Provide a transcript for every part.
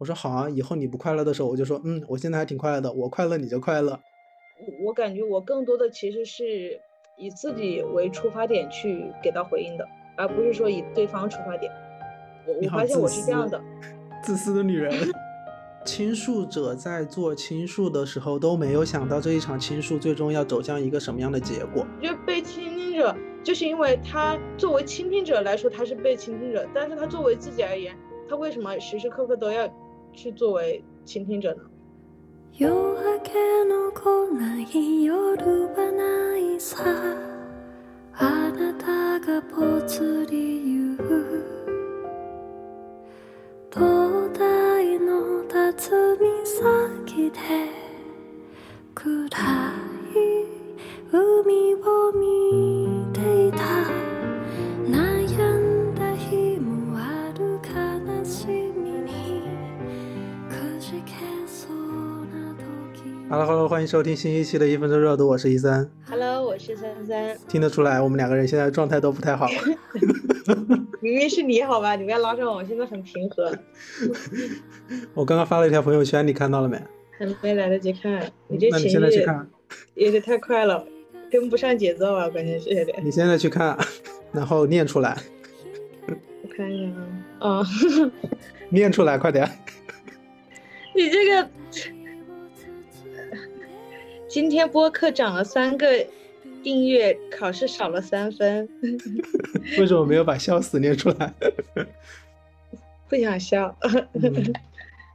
我说好啊，以后你不快乐的时候，我就说嗯，我现在还挺快乐的，我快乐你就快乐。我我感觉我更多的其实是以自己为出发点去给到回应的，而不是说以对方出发点。我我发现我是这样的，自私的女人。倾诉者在做倾诉的时候都没有想到这一场倾诉最终要走向一个什么样的结果。就被倾听者，就是因为他作为倾听者来说他是被倾听者，但是他作为自己而言，他为什么时时刻刻都要去作为倾听者呢？夜明けの来ない夜はないさ。あなたがぽつり言う灯台の辰岬で暗い海を見ていた。Hello，欢迎收听新一期的一分钟热度，我是一三。Hello，我是三三。听得出来，我们两个人现在状态都不太好。明明是你好吧，你不要拉上我，我现在很平和。我刚刚发了一条朋友圈，你看到了没？还没来得及看，你这情绪有点太快了，跟不上节奏啊！关键是有点。你现在去看，然后念出来。我看一下啊，念出来，快点。你这个。今天播客涨了三个订阅，考试少了三分。为什么没有把笑死念出来？不想笑。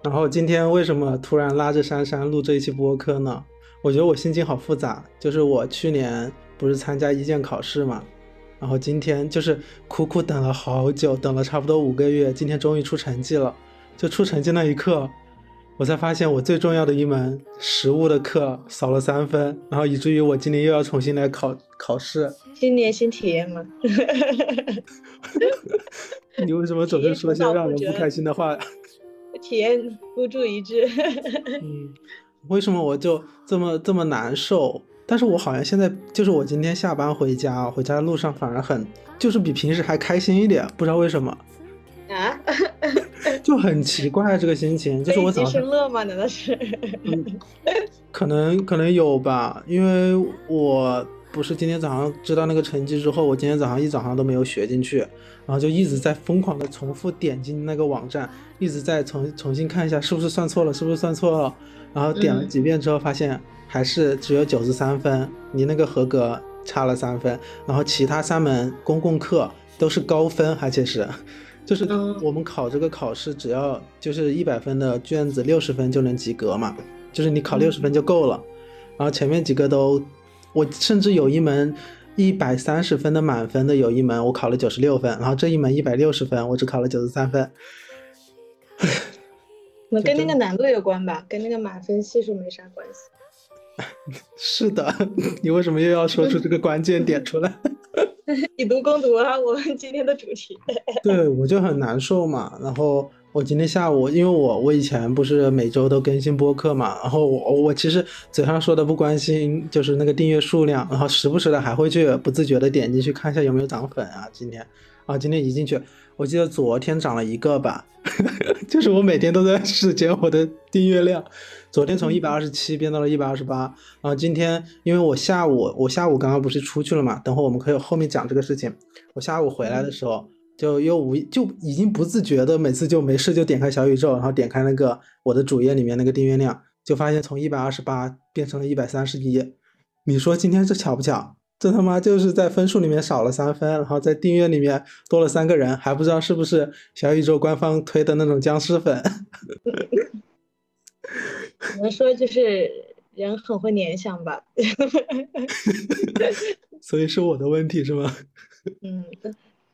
然后今天为什么突然拉着珊珊录这一期播客呢？我觉得我心情好复杂。就是我去年不是参加一建考试嘛，然后今天就是苦苦等了好久，等了差不多五个月，今天终于出成绩了。就出成绩那一刻。我才发现，我最重要的一门实物的课少了三分，然后以至于我今年又要重新来考考试。新年新体验吗？你为什么总是说些让人不开心的话？体验孤注一掷。嗯，为什么我就这么这么难受？但是我好像现在就是我今天下班回家，回家的路上反而很，就是比平时还开心一点，不知道为什么。啊，就很奇怪这个心情，就是我早上乐吗？难道是？可能可能有吧，因为我不是今天早上知道那个成绩之后，我今天早上一早上都没有学进去，然后就一直在疯狂的重复点进那个网站，一直在重重新看一下是不是算错了，是不是算错了，然后点了几遍之后发现还是只有九十三分，你那个合格差了三分，然后其他三门公共课都是高分，而且是。就是我们考这个考试，只要就是一百分的卷子，六十分就能及格嘛。就是你考六十分就够了。然后前面几个都，我甚至有一门一百三十分的满分的，有一门我考了九十六分。然后这一门一百六十分，我只考了九十三分。那跟那个难度有关吧？跟那个满分系数没啥关系。是的，你为什么又要说出这个关键点出来？以毒攻毒啊！我们今天的主题。对，我就很难受嘛。然后我今天下午，因为我我以前不是每周都更新播客嘛，然后我我其实嘴上说的不关心，就是那个订阅数量，然后时不时的还会去不自觉的点进去看一下有没有涨粉啊。今天啊，今天一进去，我记得昨天涨了一个吧，就是我每天都在试检我的订阅量。昨天从一百二十七变到了一百二十八，然后今天因为我下午我下午刚刚不是出去了嘛，等会我们可以后面讲这个事情。我下午回来的时候就又无就已经不自觉的每次就没事就点开小宇宙，然后点开那个我的主页里面那个订阅量，就发现从一百二十八变成了一百三十一。你说今天这巧不巧？这他妈就是在分数里面少了三分，然后在订阅里面多了三个人，还不知道是不是小宇宙官方推的那种僵尸粉。只能说就是人很会联想吧，所以是我的问题是吗？嗯，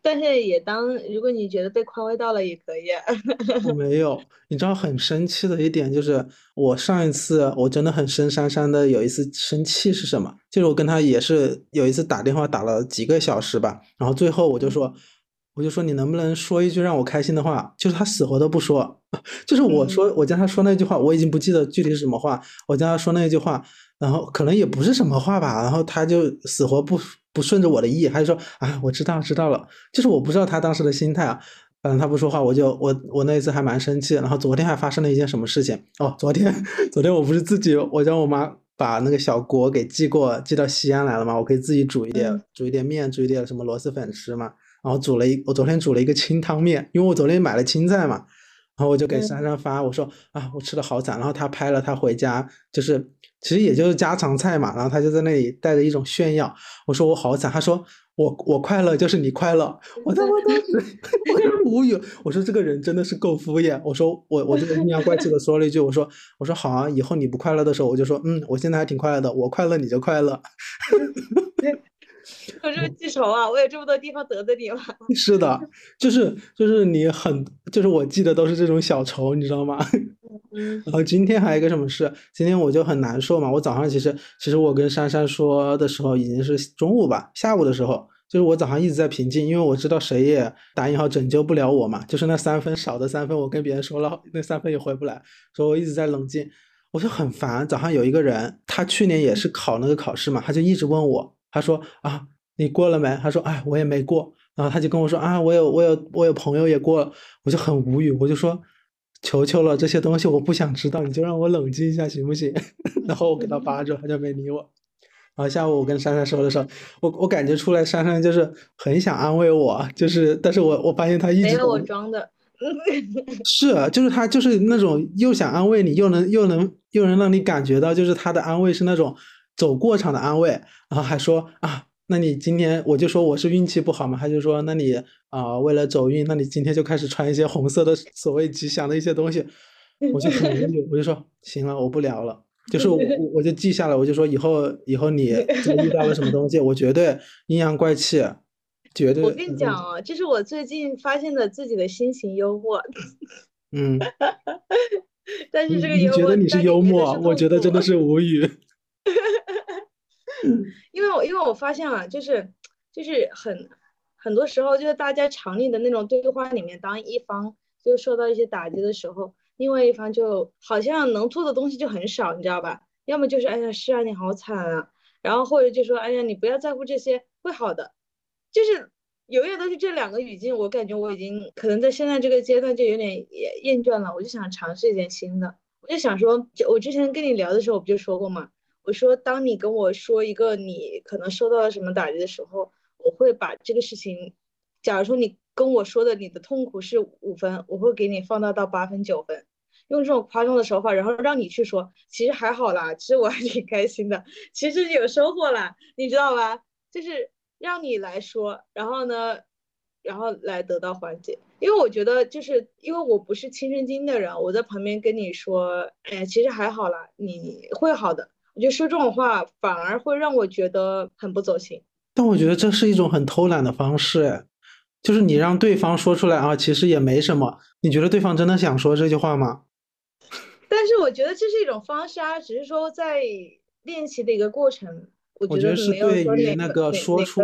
但是也当如果你觉得被宽慰到了也可以。我 没有，你知道很生气的一点就是，我上一次我真的很生珊珊的有一次生气是什么？就是我跟他也是有一次打电话打了几个小时吧，然后最后我就说。我就说你能不能说一句让我开心的话？就是他死活都不说，就是我说我叫他说那句话，我已经不记得具体是什么话。我叫他说那句话，然后可能也不是什么话吧，然后他就死活不不顺着我的意，他就说啊，我知道知道了。就是我不知道他当时的心态啊。反正他不说话，我就我我那一次还蛮生气。然后昨天还发生了一件什么事情？哦，昨天 昨天我不是自己我让我妈把那个小锅给寄过寄到西安来了嘛，我可以自己煮一点煮一点面，煮一点什么螺蛳粉吃嘛。然后煮了一我昨天煮了一个清汤面，因为我昨天买了青菜嘛。然后我就给珊珊发，我说啊，我吃的好惨。然后他拍了他回家，就是其实也就是家常菜嘛。然后他就在那里带着一种炫耀，我说我好惨。他说。我我快乐就是你快乐，我他妈当时我就无语。我说这个人真的是够敷衍。我说我我这个阴阳怪气的说了一句，我说我说好啊，以后你不快乐的时候，我就说嗯，我现在还挺快乐的，我快乐你就快乐。我这个记仇啊！我有这么多地方得罪你吗？是的，就是就是你很就是我记得都是这种小仇，你知道吗？嗯。然 后今天还有一个什么事？今天我就很难受嘛。我早上其实其实我跟珊珊说的时候已经是中午吧，下午的时候，就是我早上一直在平静，因为我知道谁也打引号拯救不了我嘛。就是那三分少的三分，我跟别人说了，那三分也回不来，所以我一直在冷静。我就很烦。早上有一个人，他去年也是考那个考试嘛，他就一直问我。他说啊，你过了没？他说哎，我也没过。然后他就跟我说啊，我有我有我有朋友也过了。我就很无语，我就说求求了，这些东西我不想知道，你就让我冷静一下行不行？然后我给他发之后，他就没理我。然后下午我跟珊珊说的时候，我我感觉出来珊珊就是很想安慰我，就是但是我我发现他一直没有我装的，是就是他就是那种又想安慰你，又能又能又能让你感觉到就是他的安慰是那种。走过场的安慰，然后还说啊，那你今天我就说我是运气不好嘛，他就说那你啊为了走运，那你今天就开始穿一些红色的所谓吉祥的一些东西，我就很无语，我就说行了，我不聊了，就是我我就记下来，我就说以后以后你遇到了什么东西，我绝对阴阳怪气，绝对。我跟你讲哦，这是我最近发现的自己的新型幽默。嗯，但是这个你觉得你是幽默，我觉得真的是无语。因为我因为我发现了，就是就是很很多时候，就是大家常理的那种对话里面，当一方就受到一些打击的时候，另外一方就好像能做的东西就很少，你知道吧？要么就是哎呀是啊你好惨啊，然后或者就说哎呀你不要在乎这些会好的，就是永远都是这两个语境。我感觉我已经可能在现在这个阶段就有点厌厌倦了，我就想尝试一点新的。我就想说，就我之前跟你聊的时候，我不就说过吗？我说，当你跟我说一个你可能受到了什么打击的时候，我会把这个事情，假如说你跟我说的你的痛苦是五分，我会给你放大到八分九分，用这种夸张的手法，然后让你去说，其实还好啦，其实我还挺开心的，其实有收获啦，你知道吧？就是让你来说，然后呢，然后来得到缓解，因为我觉得就是因为我不是亲身经历的人，我在旁边跟你说，哎，其实还好啦，你会好的。我觉得说这种话反而会让我觉得很不走心，但我觉得这是一种很偷懒的方式，就是你让对方说出来啊，其实也没什么。你觉得对方真的想说这句话吗？但是我觉得这是一种方式啊，只是说在练习的一个过程。我觉得是对于那个说出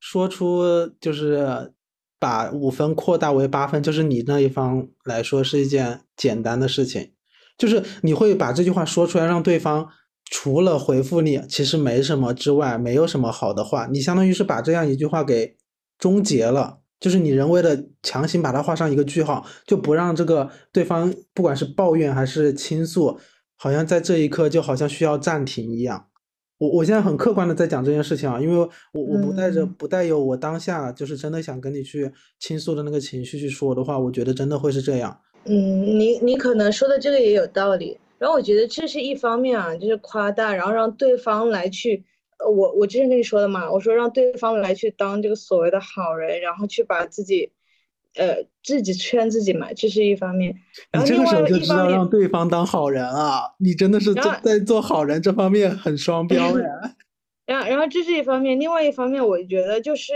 说出就是把五分扩大为八分，就是你那一方来说是一件简单的事情，就是你会把这句话说出来，让对方。除了回复你其实没什么之外，没有什么好的话，你相当于是把这样一句话给终结了，就是你人为的强行把它画上一个句号，就不让这个对方不管是抱怨还是倾诉，好像在这一刻就好像需要暂停一样。我我现在很客观的在讲这件事情啊，因为我我不带着不带有我当下就是真的想跟你去倾诉的那个情绪去说的话，我觉得真的会是这样。嗯，你你可能说的这个也有道理。然后我觉得这是一方面啊，就是夸大，然后让对方来去，呃，我我之前跟你说的嘛，我说让对方来去当这个所谓的好人，然后去把自己，呃，自己劝自己嘛，这是一方面。你这个时候就知道让对方当好人啊，你真的是在在做好人这方面很双标呀。然后然后这是一方面，另外一方面，我觉得就是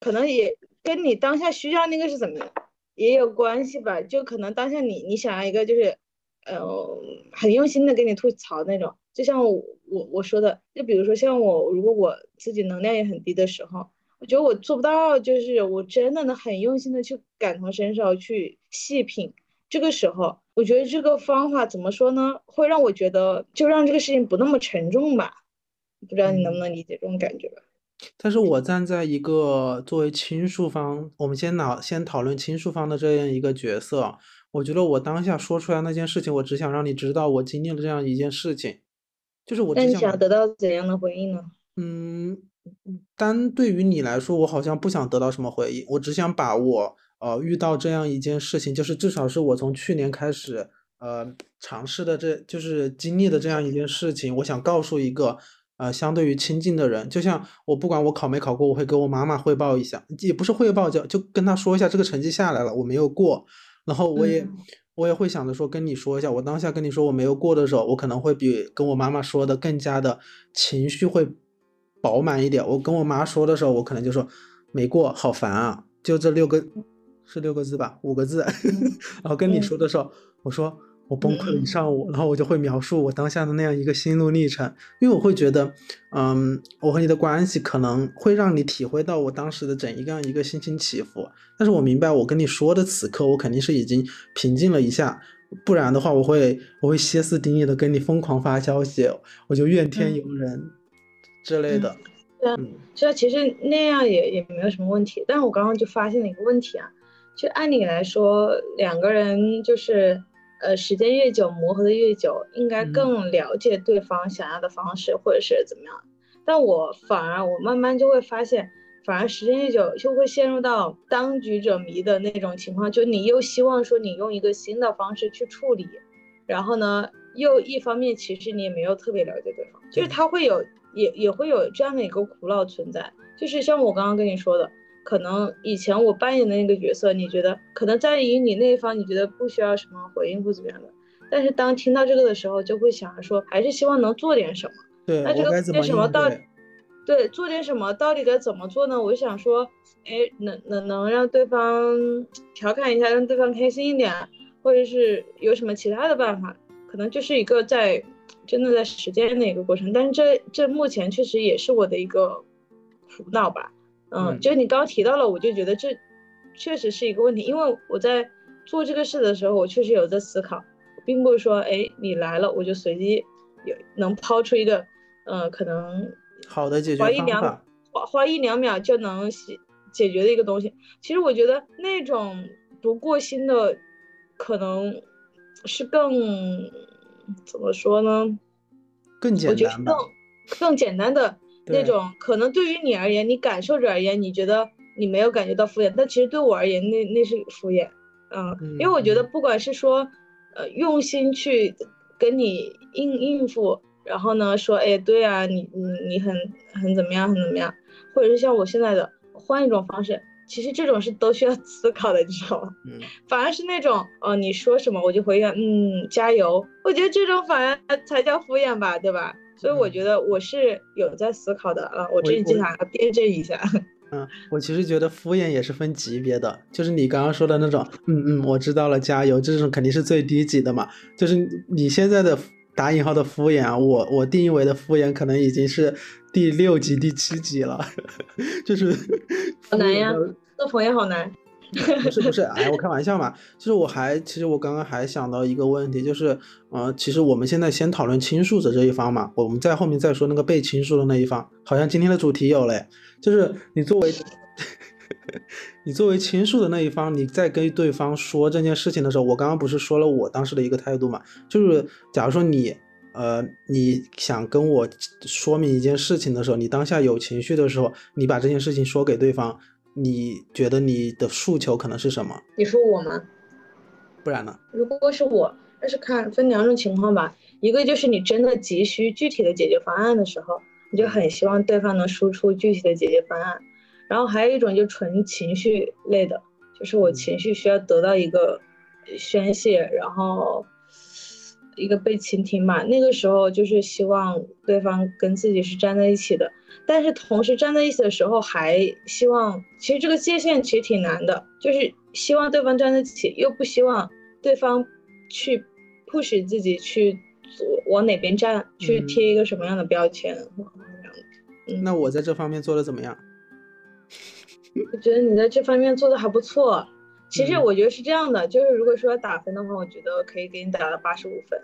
可能也跟你当下需要那个是怎么也有关系吧，就可能当下你你想要一个就是。呃，很用心的跟你吐槽那种，就像我我我说的，就比如说像我，如果我自己能量也很低的时候，我觉得我做不到，就是我真的能很用心的去感同身受，去细品。这个时候，我觉得这个方法怎么说呢？会让我觉得，就让这个事情不那么沉重吧。不知道你能不能理解这种感觉吧？但是我站在一个作为倾诉方，我们先脑先讨论倾诉方的这样一个角色。我觉得我当下说出来那件事情，我只想让你知道我经历了这样一件事情，就是我。那你想得到怎样的回应呢？嗯，单对于你来说，我好像不想得到什么回应，我只想把我呃遇到这样一件事情，就是至少是我从去年开始呃尝试的，这就是经历的这样一件事情，我想告诉一个呃相对于亲近的人，就像我不管我考没考过，我会给我妈妈汇报一下，也不是汇报，就就跟她说一下这个成绩下来了，我没有过。然后我也我也会想着说跟你说一下，我当下跟你说我没有过的时候，我可能会比跟我妈妈说的更加的情绪会饱满一点。我跟我妈说的时候，我可能就说没过，好烦啊，就这六个是六个字吧，五个字。然后跟你说的时候，我说。我崩溃了一上午，然后我就会描述我当下的那样一个心路历程，因为我会觉得，嗯，我和你的关系可能会让你体会到我当时的整一个一个心情起伏，但是我明白我跟你说的此刻，我肯定是已经平静了一下，不然的话，我会我会歇斯底里的跟你疯狂发消息，我就怨天尤人之类的。对啊，虽然其实那样也也没有什么问题，但是我刚刚就发现了一个问题啊，就按理来说两个人就是。呃，时间越久，磨合的越久，应该更了解对方想要的方式，或者是怎么样。但我反而，我慢慢就会发现，反而时间越久，就会陷入到当局者迷的那种情况。就你又希望说你用一个新的方式去处理，然后呢，又一方面其实你也没有特别了解对方，就是他会有，也也会有这样的一个苦恼存在。就是像我刚刚跟你说的。可能以前我扮演的那个角色，你觉得可能在于你那一方，你觉得不需要什么回应或怎么样的。但是当听到这个的时候，就会想着说，还是希望能做点什么。对，那这个做点什么到，对，做点什么到底该怎么做呢？我就想说，哎，能能能让对方调侃一下，让对方开心一点，或者是有什么其他的办法？可能就是一个在真的在实践的一个过程。但是这这目前确实也是我的一个苦恼吧。嗯，就是你刚刚提到了，我就觉得这确实是一个问题，因为我在做这个事的时候，我确实有在思考，并不是说，哎，你来了我就随机有能抛出一个，呃，可能好的解决方法，花花一两秒就能解解决的一个东西。其实我觉得那种不过心的，可能是更怎么说呢？更简单更更简单的。那种可能对于你而言，你感受着而言，你觉得你没有感觉到敷衍，但其实对我而言，那那是敷衍，嗯，因为我觉得不管是说，呃，用心去跟你应应付，然后呢说，哎，对啊，你你你很很怎么样，很怎么样，或者是像我现在的换一种方式，其实这种是都需要思考的，你知道吗？嗯，反而是那种，哦，你说什么我就回应，嗯，加油，我觉得这种反而才叫敷衍吧，对吧？所以我觉得我是有在思考的啊，我这经常要辩证一下。嗯，我其实觉得敷衍也是分级别的，就是你刚刚说的那种，嗯嗯，我知道了，加油，这种肯定是最低级的嘛。就是你现在的打引号的敷衍啊，我我定义为的敷衍可能已经是第六级、第七级了，就是好难呀，做朋友好难。不是不是，哎，我开玩笑嘛。就是我还，其实我刚刚还想到一个问题，就是，呃，其实我们现在先讨论倾诉者这一方嘛，我们在后面再说那个被倾诉的那一方。好像今天的主题有了，就是你作为，你作为倾诉的那一方，你在跟对方说这件事情的时候，我刚刚不是说了我当时的一个态度嘛？就是假如说你，呃，你想跟我说明一件事情的时候，你当下有情绪的时候，你把这件事情说给对方。你觉得你的诉求可能是什么？你说我吗？不然呢？如果是我，那是看分两种情况吧。一个就是你真的急需具体的解决方案的时候，你就很希望对方能输出具体的解决方案。然后还有一种就纯情绪类的，就是我情绪需要得到一个宣泄，然后一个被倾听嘛。那个时候就是希望对方跟自己是站在一起的。但是同时站在一起的时候，还希望，其实这个界限其实挺难的，就是希望对方站在一起，又不希望对方去 push 自己去往哪边站，去贴一个什么样的标签那我在这方面做的怎么样？我觉得你在这方面做的还不错。其实我觉得是这样的，就是如果说打分的话，我觉得可以给你打到八十五分。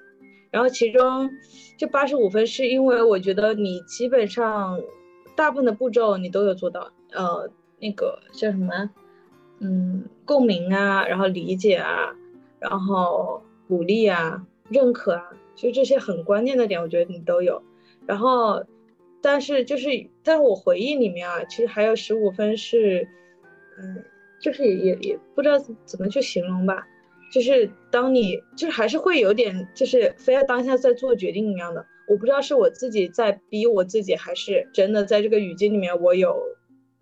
然后其中这八十五分是因为我觉得你基本上。大部分的步骤你都有做到，呃，那个叫什么，嗯，共鸣啊，然后理解啊，然后鼓励啊，认可啊，就这些很关键的点，我觉得你都有。然后，但是就是，但是我回忆里面啊，其实还有十五分是，嗯，就是也也也不知道怎么去形容吧，就是当你就是还是会有点就是非要当下在做决定一样的。我不知道是我自己在逼我自己，还是真的在这个语境里面我有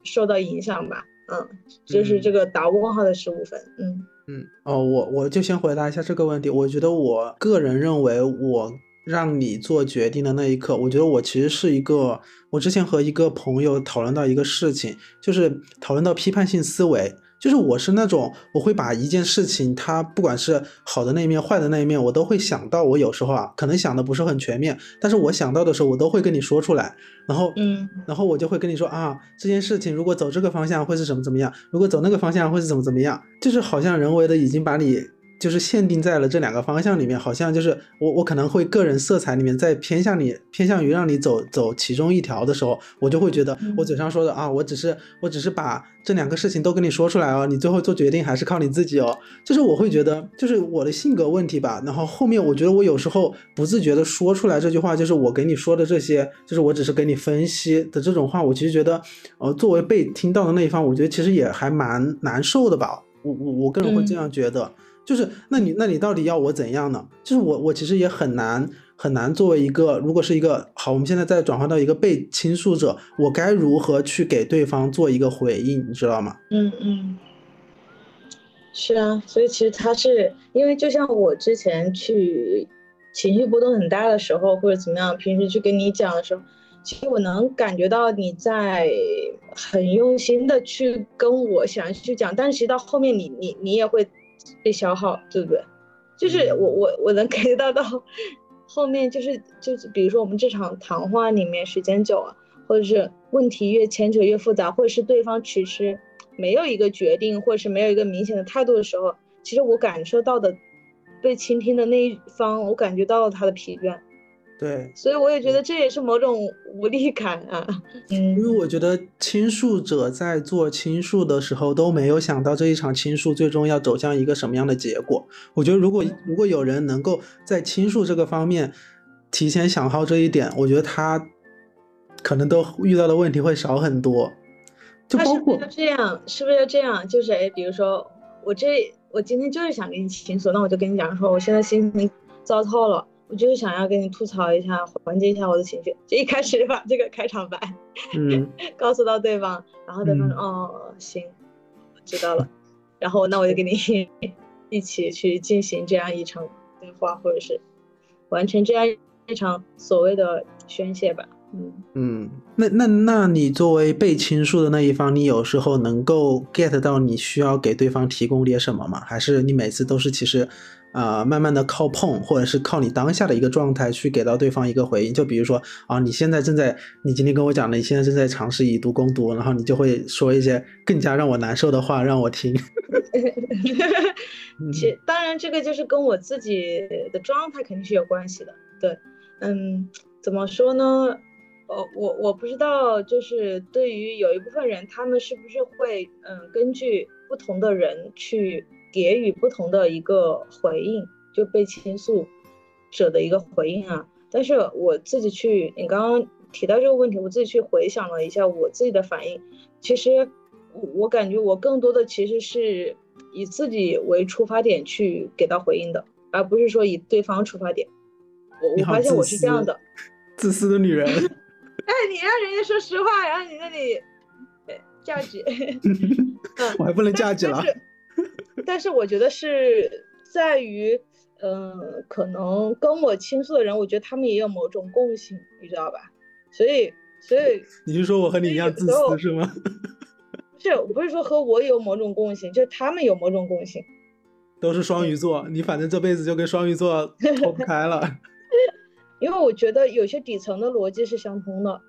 受到影响吧。嗯，就是这个打问号的十五分。嗯嗯哦，我我就先回答一下这个问题。我觉得我个人认为，我让你做决定的那一刻，我觉得我其实是一个。我之前和一个朋友讨论到一个事情，就是讨论到批判性思维。就是我是那种，我会把一件事情，它不管是好的那一面、坏的那一面，我都会想到。我有时候啊，可能想的不是很全面，但是我想到的时候，我都会跟你说出来。然后，嗯，然后我就会跟你说啊，这件事情如果走这个方向会是什么怎么样？如果走那个方向会是怎么怎么样？就是好像人为的已经把你。就是限定在了这两个方向里面，好像就是我我可能会个人色彩里面在偏向你偏向于让你走走其中一条的时候，我就会觉得我嘴上说的啊，我只是我只是把这两个事情都跟你说出来哦，你最后做决定还是靠你自己哦。就是我会觉得就是我的性格问题吧。然后后面我觉得我有时候不自觉的说出来这句话，就是我给你说的这些，就是我只是给你分析的这种话，我其实觉得呃作为被听到的那一方，我觉得其实也还蛮难受的吧。我我我个人会这样觉得。就是，那你那你到底要我怎样呢？就是我我其实也很难很难作为一个，如果是一个好，我们现在再转换到一个被倾诉者，我该如何去给对方做一个回应，你知道吗？嗯嗯，是啊，所以其实他是因为就像我之前去情绪波动很大的时候，或者怎么样，平时去跟你讲的时候，其实我能感觉到你在很用心的去跟我想要去讲，但是其实到后面你你你也会。被消耗，对不对？就是我我我能 感觉到到后面就是就是比如说我们这场谈话里面时间久了，或者是问题越牵扯越复杂，或者是对方迟迟没有一个决定，或者是没有一个明显的态度的时候，其实我感受到的被倾听的那一方，我感觉到了他的疲倦。对，所以我也觉得这也是某种无力感啊。嗯，因为我觉得倾诉者在做倾诉的时候都没有想到这一场倾诉最终要走向一个什么样的结果。我觉得如果如果有人能够在倾诉这个方面提前想好这一点，我觉得他可能都遇到的问题会少很多。就包括这样，是不是要这样？就是哎，比如说我这我今天就是想跟你倾诉，那我就跟你讲说，我现在心情糟透了。我就是想要跟你吐槽一下，缓解一下我的情绪，就一开始把这个开场白，嗯，告诉到对方，然后对方说，哦，行，知道了，然后那我就跟你 一起去进行这样一场对话，或者是完成这样一场所谓的宣泄吧，嗯嗯，那那那你作为被倾诉的那一方，你有时候能够 get 到你需要给对方提供点什么吗？还是你每次都是其实？啊，慢慢的靠碰，或者是靠你当下的一个状态去给到对方一个回应。就比如说啊，你现在正在，你今天跟我讲了，你现在正在尝试以毒攻毒，然后你就会说一些更加让我难受的话让我听。其当然，这个就是跟我自己的状态肯定是有关系的。对，嗯，怎么说呢？呃，我我不知道，就是对于有一部分人，他们是不是会嗯，根据不同的人去。给予不同的一个回应，就被倾诉者的一个回应啊。但是我自己去，你刚刚提到这个问题，我自己去回想了一下我自己的反应。其实我我感觉我更多的其实是以自己为出发点去给到回应的，而不是说以对方出发点。我我发现我是这样的，自私的女人。哎，你让人家说实话，然后你那里价值，我还不能价值了。但是我觉得是在于，嗯，可能跟我倾诉的人，我觉得他们也有某种共性，你知道吧？所以，所以 你是说我和你一样自私是吗？是，我不是说和我有某种共性，就是他们有某种共性，都是双鱼座，你反正这辈子就跟双鱼座 脱不开了。因为我觉得有些底层的逻辑是相通的，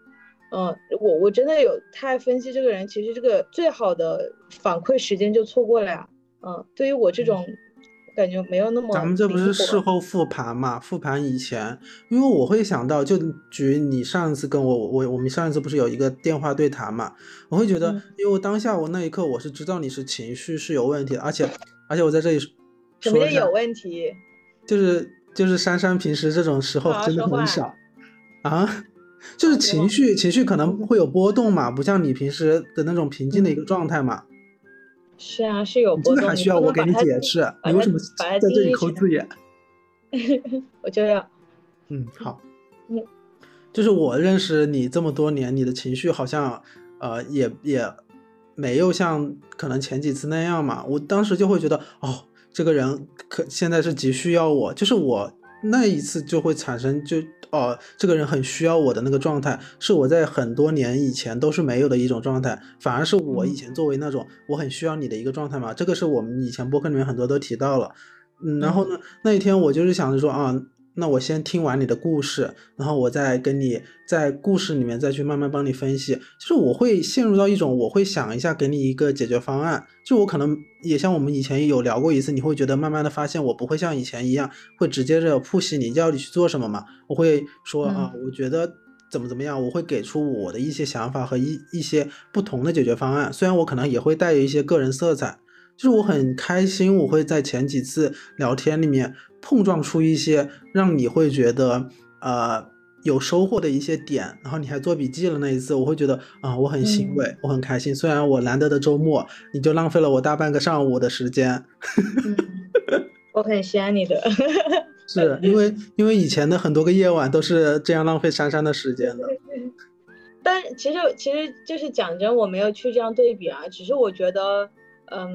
嗯，我我真的有太分析这个人，其实这个最好的反馈时间就错过了呀。嗯，对于我这种感觉没有那么。咱们这不是事后复盘嘛？复盘以前，因为我会想到，就举你上一次跟我我我们上一次不是有一个电话对谈嘛？我会觉得，因为当下我那一刻我是知道你是情绪是有问题的，而且而且我在这里什么叫有问题？就是就是珊珊平时这种时候真的很少啊。就是情绪，情绪可能会有波动嘛，不像你平时的那种平静的一个状态嘛。是啊，是有波动。这个还需要我给你解释？你为什么在这里抠字眼？我就要。嗯，好。嗯，就是我认识你这么多年，你的情绪好像呃也也没有像可能前几次那样嘛。我当时就会觉得，哦，这个人可现在是急需要我，就是我那一次就会产生就。哦，这个人很需要我的那个状态，是我在很多年以前都是没有的一种状态，反而是我以前作为那种我很需要你的一个状态嘛。这个是我们以前播客里面很多都提到了，嗯，然后呢，那一天我就是想着说啊。那我先听完你的故事，然后我再跟你在故事里面再去慢慢帮你分析。就是我会陷入到一种，我会想一下给你一个解决方案。就我可能也像我们以前有聊过一次，你会觉得慢慢的发现我不会像以前一样会直接的剖析你叫你去做什么嘛？我会说啊，我觉得怎么怎么样，我会给出我的一些想法和一一些不同的解决方案。虽然我可能也会带有一些个人色彩，就是我很开心，我会在前几次聊天里面。碰撞出一些让你会觉得呃有收获的一些点，然后你还做笔记了那一次，我会觉得啊我很欣慰，我很开心。虽然我难得的周末，你就浪费了我大半个上午的时间。我很喜欢你的，是因为因为以前的很多个夜晚都是这样浪费珊珊的时间的。但其实其实就是讲真，我没有去这样对比啊，只是我觉得嗯。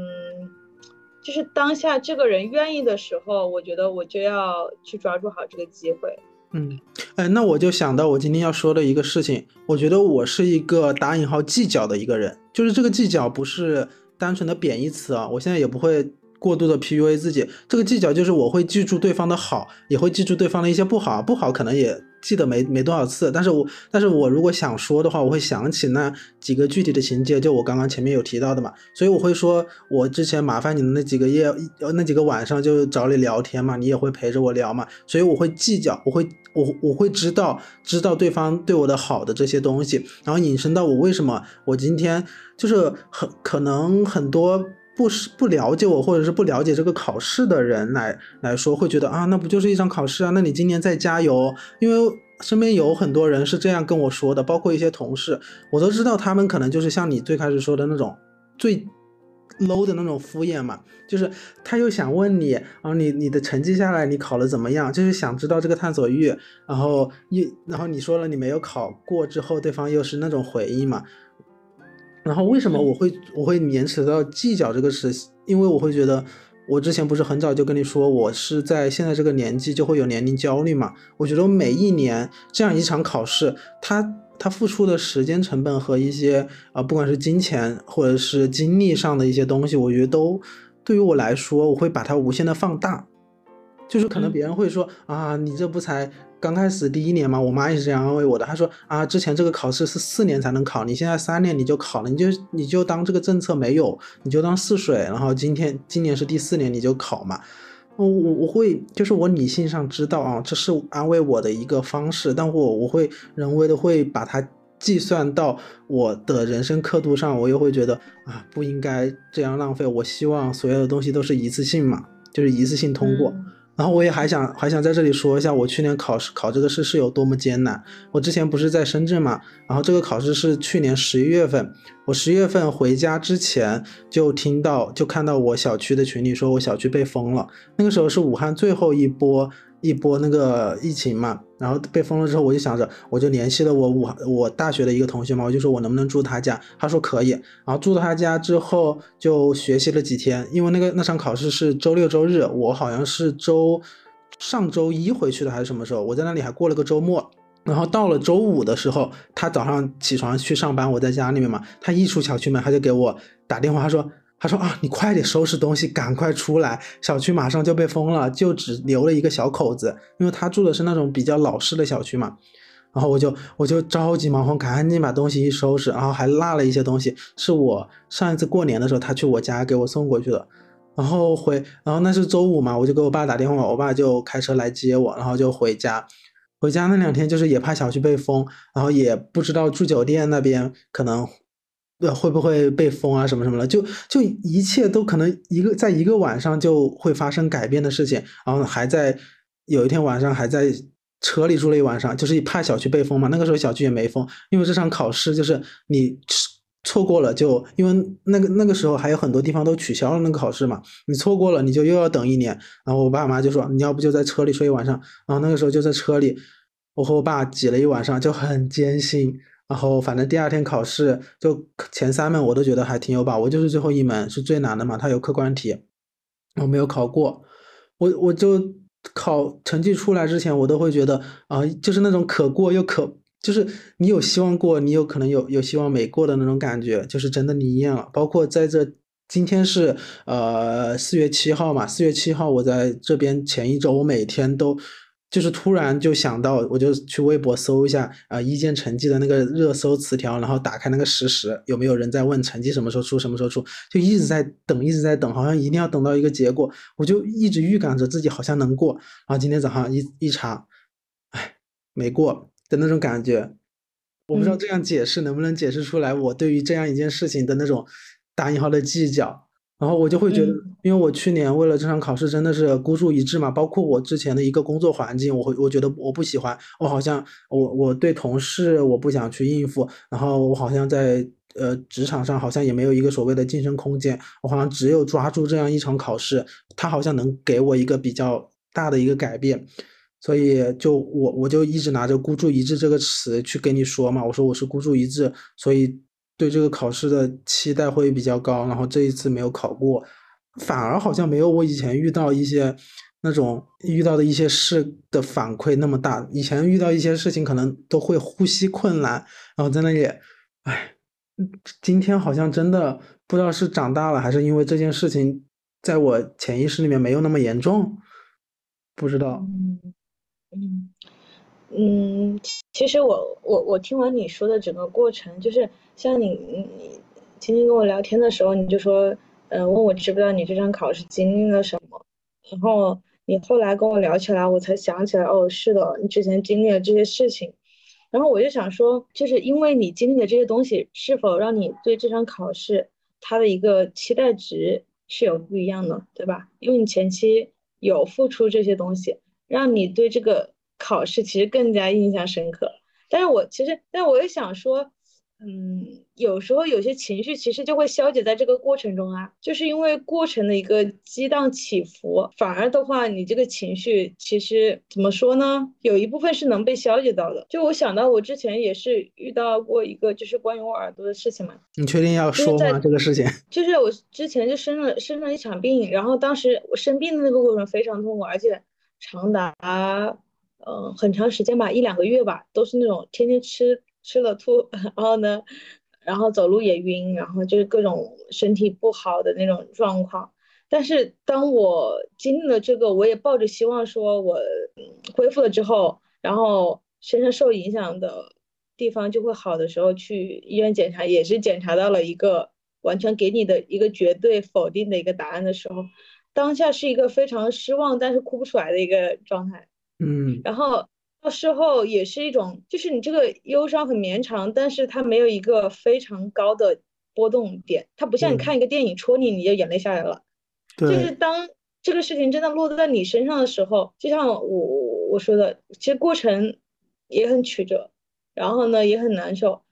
就是当下这个人愿意的时候，我觉得我就要去抓住好这个机会。嗯，哎，那我就想到我今天要说的一个事情，我觉得我是一个打引号计较的一个人，就是这个计较不是单纯的贬义词啊，我现在也不会。过度的 PUA 自己，这个计较就是我会记住对方的好，也会记住对方的一些不好，不好可能也记得没没多少次，但是我但是我如果想说的话，我会想起那几个具体的情节，就我刚刚前面有提到的嘛，所以我会说，我之前麻烦你的那几个夜，那几个晚上就找你聊天嘛，你也会陪着我聊嘛，所以我会计较，我会我我会知道知道对方对我的好的这些东西，然后引申到我为什么我今天就是很可能很多。不是不了解我，或者是不了解这个考试的人来来说，会觉得啊，那不就是一场考试啊？那你今年再加油。因为身边有很多人是这样跟我说的，包括一些同事，我都知道他们可能就是像你最开始说的那种最 low 的那种敷衍嘛，就是他又想问你啊，你你的成绩下来你考的怎么样？就是想知道这个探索欲，然后一然后你说了你没有考过之后，对方又是那种回应嘛。然后为什么我会我会延迟到计较这个事？因为我会觉得，我之前不是很早就跟你说，我是在现在这个年纪就会有年龄焦虑嘛。我觉得每一年这样一场考试，它它付出的时间成本和一些啊，不管是金钱或者是精力上的一些东西，我觉得都对于我来说，我会把它无限的放大。就是可能别人会说啊，你这不才。刚开始第一年嘛，我妈也是这样安慰我的。她说啊，之前这个考试是四年才能考，你现在三年你就考了，你就你就当这个政策没有，你就当试水。然后今天今年是第四年，你就考嘛。我我我会就是我理性上知道啊，这是安慰我的一个方式，但我我会人为的会把它计算到我的人生刻度上，我又会觉得啊，不应该这样浪费。我希望所有的东西都是一次性嘛，就是一次性通过。然后我也还想还想在这里说一下，我去年考试考这个试是有多么艰难。我之前不是在深圳嘛，然后这个考试是去年十一月份，我十一月份回家之前就听到就看到我小区的群里说我小区被封了，那个时候是武汉最后一波。一波那个疫情嘛，然后被封了之后，我就想着，我就联系了我我我大学的一个同学嘛，我就说我能不能住他家，他说可以，然后住到他家之后就学习了几天，因为那个那场考试是周六周日，我好像是周上周一回去的还是什么时候，我在那里还过了个周末，然后到了周五的时候，他早上起床去上班，我在家里面嘛，他一出小区门，他就给我打电话，他说。他说啊，你快点收拾东西，赶快出来，小区马上就被封了，就只留了一个小口子，因为他住的是那种比较老式的小区嘛。然后我就我就着急忙慌，赶紧把东西一收拾，然后还落了一些东西，是我上一次过年的时候他去我家给我送过去的。然后回，然后那是周五嘛，我就给我爸打电话，我爸就开车来接我，然后就回家。回家那两天就是也怕小区被封，然后也不知道住酒店那边可能呃会不会被封啊什么什么的，就就一切都可能一个在一个晚上就会发生改变的事情。然后还在有一天晚上还在车里住了一晚上，就是怕小区被封嘛。那个时候小区也没封，因为这场考试就是你。错过了就因为那个那个时候还有很多地方都取消了那个考试嘛，你错过了你就又要等一年。然后我爸妈就说你要不就在车里睡一晚上。然后那个时候就在车里，我和我爸挤了一晚上就很艰辛。然后反正第二天考试就前三门我都觉得还挺有把握，就是最后一门是最难的嘛，它有客观题，我没有考过。我我就考成绩出来之前我都会觉得啊，就是那种可过又可。就是你有希望过，你有可能有有希望没过的那种感觉，就是真的你厌了。包括在这今天是呃四月七号嘛，四月七号我在这边前一周，我每天都就是突然就想到，我就去微博搜一下啊一建成绩的那个热搜词条，然后打开那个实时，有没有人在问成绩什么时候出，什么时候出，就一直在等，一直在等，好像一定要等到一个结果，我就一直预感着自己好像能过，然后今天早上一一查，哎，没过。的那种感觉，我不知道这样解释能不能解释出来我对于这样一件事情的那种打引号的计较。然后我就会觉得，因为我去年为了这场考试真的是孤注一掷嘛，包括我之前的一个工作环境，我会我觉得我不喜欢，我好像我我对同事我不想去应付，然后我好像在呃职场上好像也没有一个所谓的晋升空间，我好像只有抓住这样一场考试，它好像能给我一个比较大的一个改变。所以就我我就一直拿着“孤注一掷”这个词去跟你说嘛，我说我是孤注一掷，所以对这个考试的期待会比较高。然后这一次没有考过，反而好像没有我以前遇到一些那种遇到的一些事的反馈那么大。以前遇到一些事情可能都会呼吸困难，然后在那里，哎，今天好像真的不知道是长大了还是因为这件事情在我潜意识里面没有那么严重，不知道。嗯嗯，其实我我我听完你说的整个过程，就是像你你今天跟我聊天的时候，你就说，嗯，问我知不知道你这场考试经历了什么，然后你后来跟我聊起来，我才想起来，哦，是的，你之前经历了这些事情，然后我就想说，就是因为你经历的这些东西，是否让你对这场考试它的一个期待值是有不一样的，对吧？因为你前期有付出这些东西。让你对这个考试其实更加印象深刻，但是我其实，但我也想说，嗯，有时候有些情绪其实就会消解在这个过程中啊，就是因为过程的一个激荡起伏，反而的话，你这个情绪其实怎么说呢？有一部分是能被消解到的。就我想到我之前也是遇到过一个就是关于我耳朵的事情嘛，你确定要说吗？这个事情就是我之前就生了生了一场病，然后当时我生病的那个过程非常痛苦，而且。长达嗯很长时间吧，一两个月吧，都是那种天天吃吃了吐，然后呢，然后走路也晕，然后就是各种身体不好的那种状况。但是当我经历了这个，我也抱着希望说，我恢复了之后，然后身上受影响的地方就会好的时候，去医院检查，也是检查到了一个完全给你的一个绝对否定的一个答案的时候。当下是一个非常失望，但是哭不出来的一个状态，嗯，然后到事后也是一种，就是你这个忧伤很绵长，但是它没有一个非常高的波动点，它不像你看一个电影戳你，你就眼泪下来了，就是当这个事情真的落在你身上的时候，就像我我说的，其实过程也很曲折，然后呢也很难受，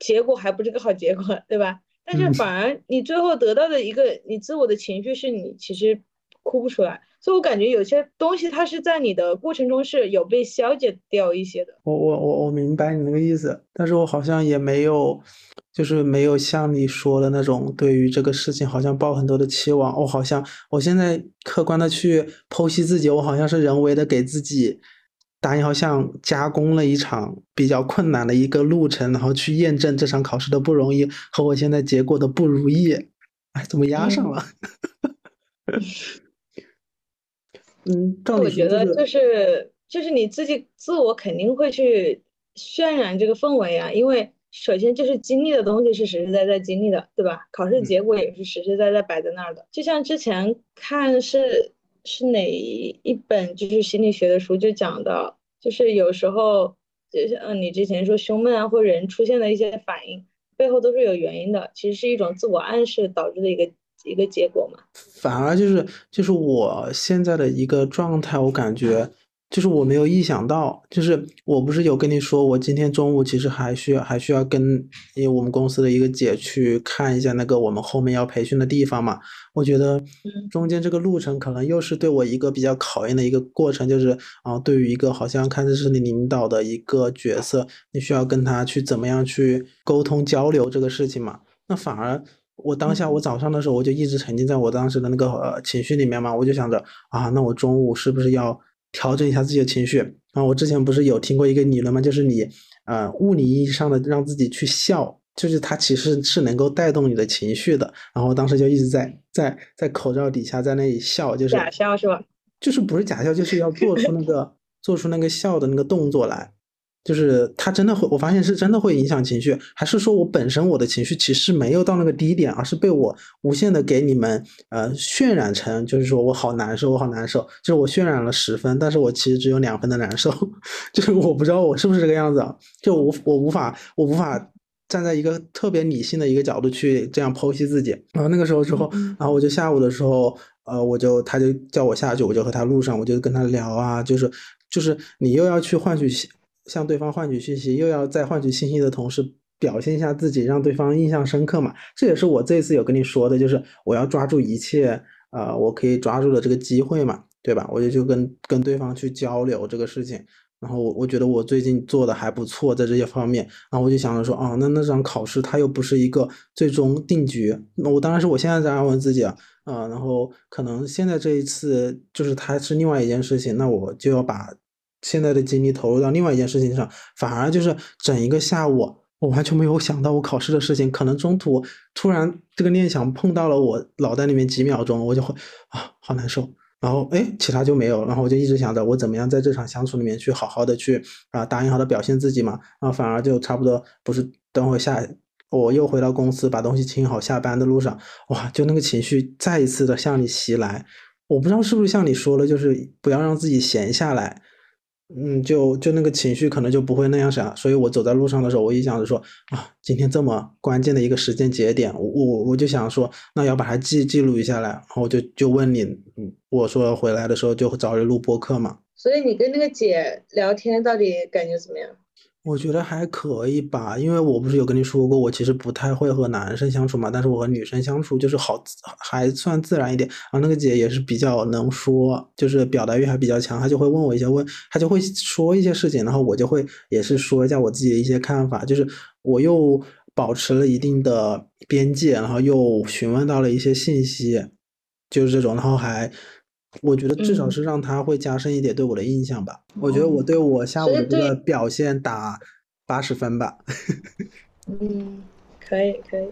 结果还不是个好结果，对吧？但是反而你最后得到的一个你自我的情绪是你其实哭不出来，所以我感觉有些东西它是在你的过程中是有被消解掉一些的。我我我我明白你那个意思，但是我好像也没有，就是没有像你说的那种对于这个事情好像抱很多的期望。我好像我现在客观的去剖析自己，我好像是人为的给自己。大家好像加工了一场比较困难的一个路程，然后去验证这场考试的不容易和我现在结果的不如意。哎，怎么压上了？嗯，我觉得就是就是你自己自我肯定会去渲染这个氛围啊，因为首先就是经历的东西是实实在在经历的，对吧？考试结果也是实实在在摆在那儿的。就像之前看是是哪一本就是心理学的书，就讲的，就是有时候就像你之前说胸闷啊，或人出现的一些反应，背后都是有原因的，其实是一种自我暗示导致的一个一个结果嘛。反而就是就是我现在的一个状态，我感觉。就是我没有意想到，就是我不是有跟你说，我今天中午其实还需要还需要跟因为我们公司的一个姐去看一下那个我们后面要培训的地方嘛。我觉得中间这个路程可能又是对我一个比较考验的一个过程，就是啊，对于一个好像看似是你领导的一个角色，你需要跟他去怎么样去沟通交流这个事情嘛。那反而我当下我早上的时候我就一直沉浸在我当时的那个呃情绪里面嘛，我就想着啊，那我中午是不是要。调整一下自己的情绪啊！我之前不是有听过一个理论吗？就是你，呃，物理意义上的让自己去笑，就是它其实是能够带动你的情绪的。然后当时就一直在在在口罩底下在那里笑，就是假笑是吧？就是不是假笑，就是要做出那个做出那个笑的那个动作来。就是他真的会，我发现是真的会影响情绪，还是说我本身我的情绪其实没有到那个低点，而是被我无限的给你们呃渲染成，就是说我好难受，我好难受，就是我渲染了十分，但是我其实只有两分的难受，就是我不知道我是不是这个样子，就我我无法我无法站在一个特别理性的一个角度去这样剖析自己。然后那个时候之后，然后我就下午的时候，呃，我就他就叫我下去，我就和他路上，我就跟他聊啊，就是就是你又要去换取。向对方换取信息，又要在换取信息的同时表现一下自己，让对方印象深刻嘛？这也是我这次有跟你说的，就是我要抓住一切，呃，我可以抓住的这个机会嘛，对吧？我就就跟跟对方去交流这个事情，然后我我觉得我最近做的还不错，在这些方面，然后我就想着说，哦，那那场考试它又不是一个最终定局，那我当然是我现在在安慰自己啊，啊，然后可能现在这一次就是它是另外一件事情，那我就要把。现在的精力投入到另外一件事情上，反而就是整一个下午，我完全没有想到我考试的事情。可能中途突然这个念想碰到了我脑袋里面几秒钟，我就会啊，好难受。然后哎，其他就没有。然后我就一直想着我怎么样在这场相处里面去好好的去啊，打印好的表现自己嘛。然后反而就差不多不是等会下我又回到公司把东西清好，下班的路上哇，就那个情绪再一次的向你袭来。我不知道是不是像你说了，就是不要让自己闲下来。嗯，就就那个情绪可能就不会那样想，所以我走在路上的时候，我一想着说啊，今天这么关键的一个时间节点，我我我就想说，那要把它记记录一下来，然后就就问你，嗯，我说回来的时候就找人录播客嘛。所以你跟那个姐聊天到底感觉怎么样？我觉得还可以吧，因为我不是有跟你说过，我其实不太会和男生相处嘛，但是我和女生相处就是好，还算自然一点。然后那个姐也是比较能说，就是表达欲还比较强，她就会问我一些问，她就会说一些事情，然后我就会也是说一下我自己的一些看法，就是我又保持了一定的边界，然后又询问到了一些信息，就是这种，然后还。我觉得至少是让他会加深一点对我的印象吧。我觉得我对我下午的这个表现打八十分吧。嗯，可以可以。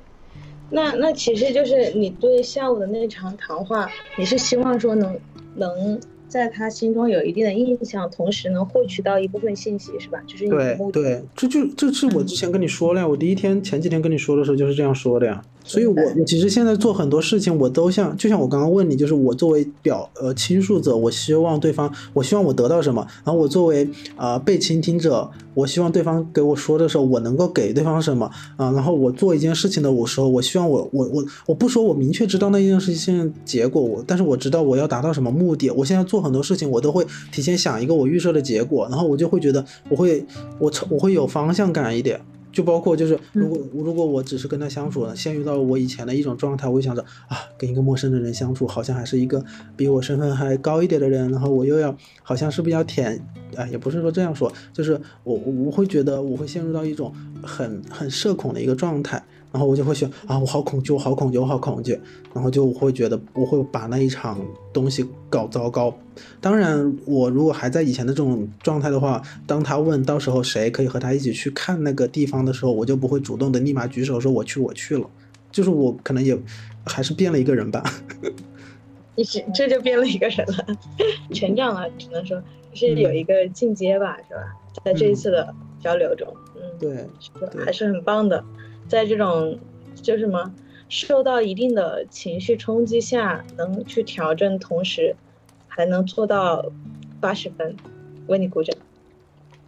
那那其实就是你对下午的那场谈话，你是希望说能能。在他心中有一定的印象，同时能获取到一部分信息，是吧？就是对对，这就这是我之前跟你说了呀。我第一天前几天跟你说的时候就是这样说的呀。所以我我其实现在做很多事情，我都像就像我刚刚问你，就是我作为表呃倾诉者，我希望对方，我希望我得到什么，然后我作为啊被倾听者，我希望对方给我说的时候，我能够给对方什么啊？然后我做一件事情的我时候，我希望我我我我不说我明确知道那件事情结果，我但是我知道我要达到什么目的。我现在做很多事情，我都会提前想一个我预设的结果，然后我就会觉得我会我我会有方向感一点。就包括就是，如果如果我只是跟他相处，陷入到我以前的一种状态，我就想着啊，跟一个陌生的人相处，好像还是一个比我身份还高一点的人，然后我又要好像是不是要舔啊？也不是说这样说，就是我我会觉得我会陷入到一种很很社恐的一个状态。然后我就会想啊，我好恐惧，我好恐惧，我好恐惧。然后就我会觉得我会把那一场东西搞糟糕。当然，我如果还在以前的这种状态的话，当他问到时候谁可以和他一起去看那个地方的时候，我就不会主动的立马举手说我去，我去了。就是我可能也还是变了一个人吧。你这这就变了一个人了，成长了，只能说是有一个进阶吧，是吧？在这一次的交流中，嗯，对，还是很棒的，在这种就什么受到一定的情绪冲击下，能去调整，同时还能做到八十分，为你鼓掌。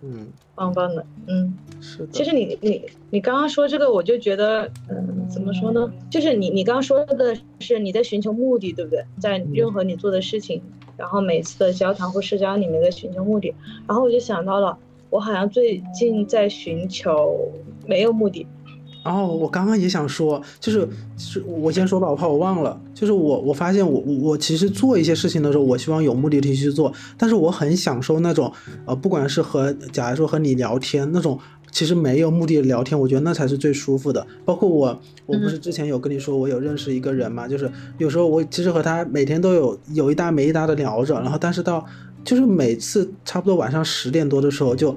嗯，棒棒的，嗯，是的。其实你你你刚刚说这个，我就觉得，嗯，怎么说呢？就是你你刚刚说的是你在寻求目的，对不对？在任何你做的事情，然后每次的交谈或社交里面在寻求目的，然后我就想到了，我好像最近在寻求没有目的。哦，我刚刚也想说，就是是我先说吧，我怕我忘了。就是我我发现我我其实做一些事情的时候，我希望有目的地去做，但是我很享受那种呃，不管是和假如说和你聊天那种，其实没有目的的聊天，我觉得那才是最舒服的。包括我，我不是之前有跟你说我有认识一个人嘛，就是有时候我其实和他每天都有有一搭没一搭的聊着，然后但是到就是每次差不多晚上十点多的时候就。就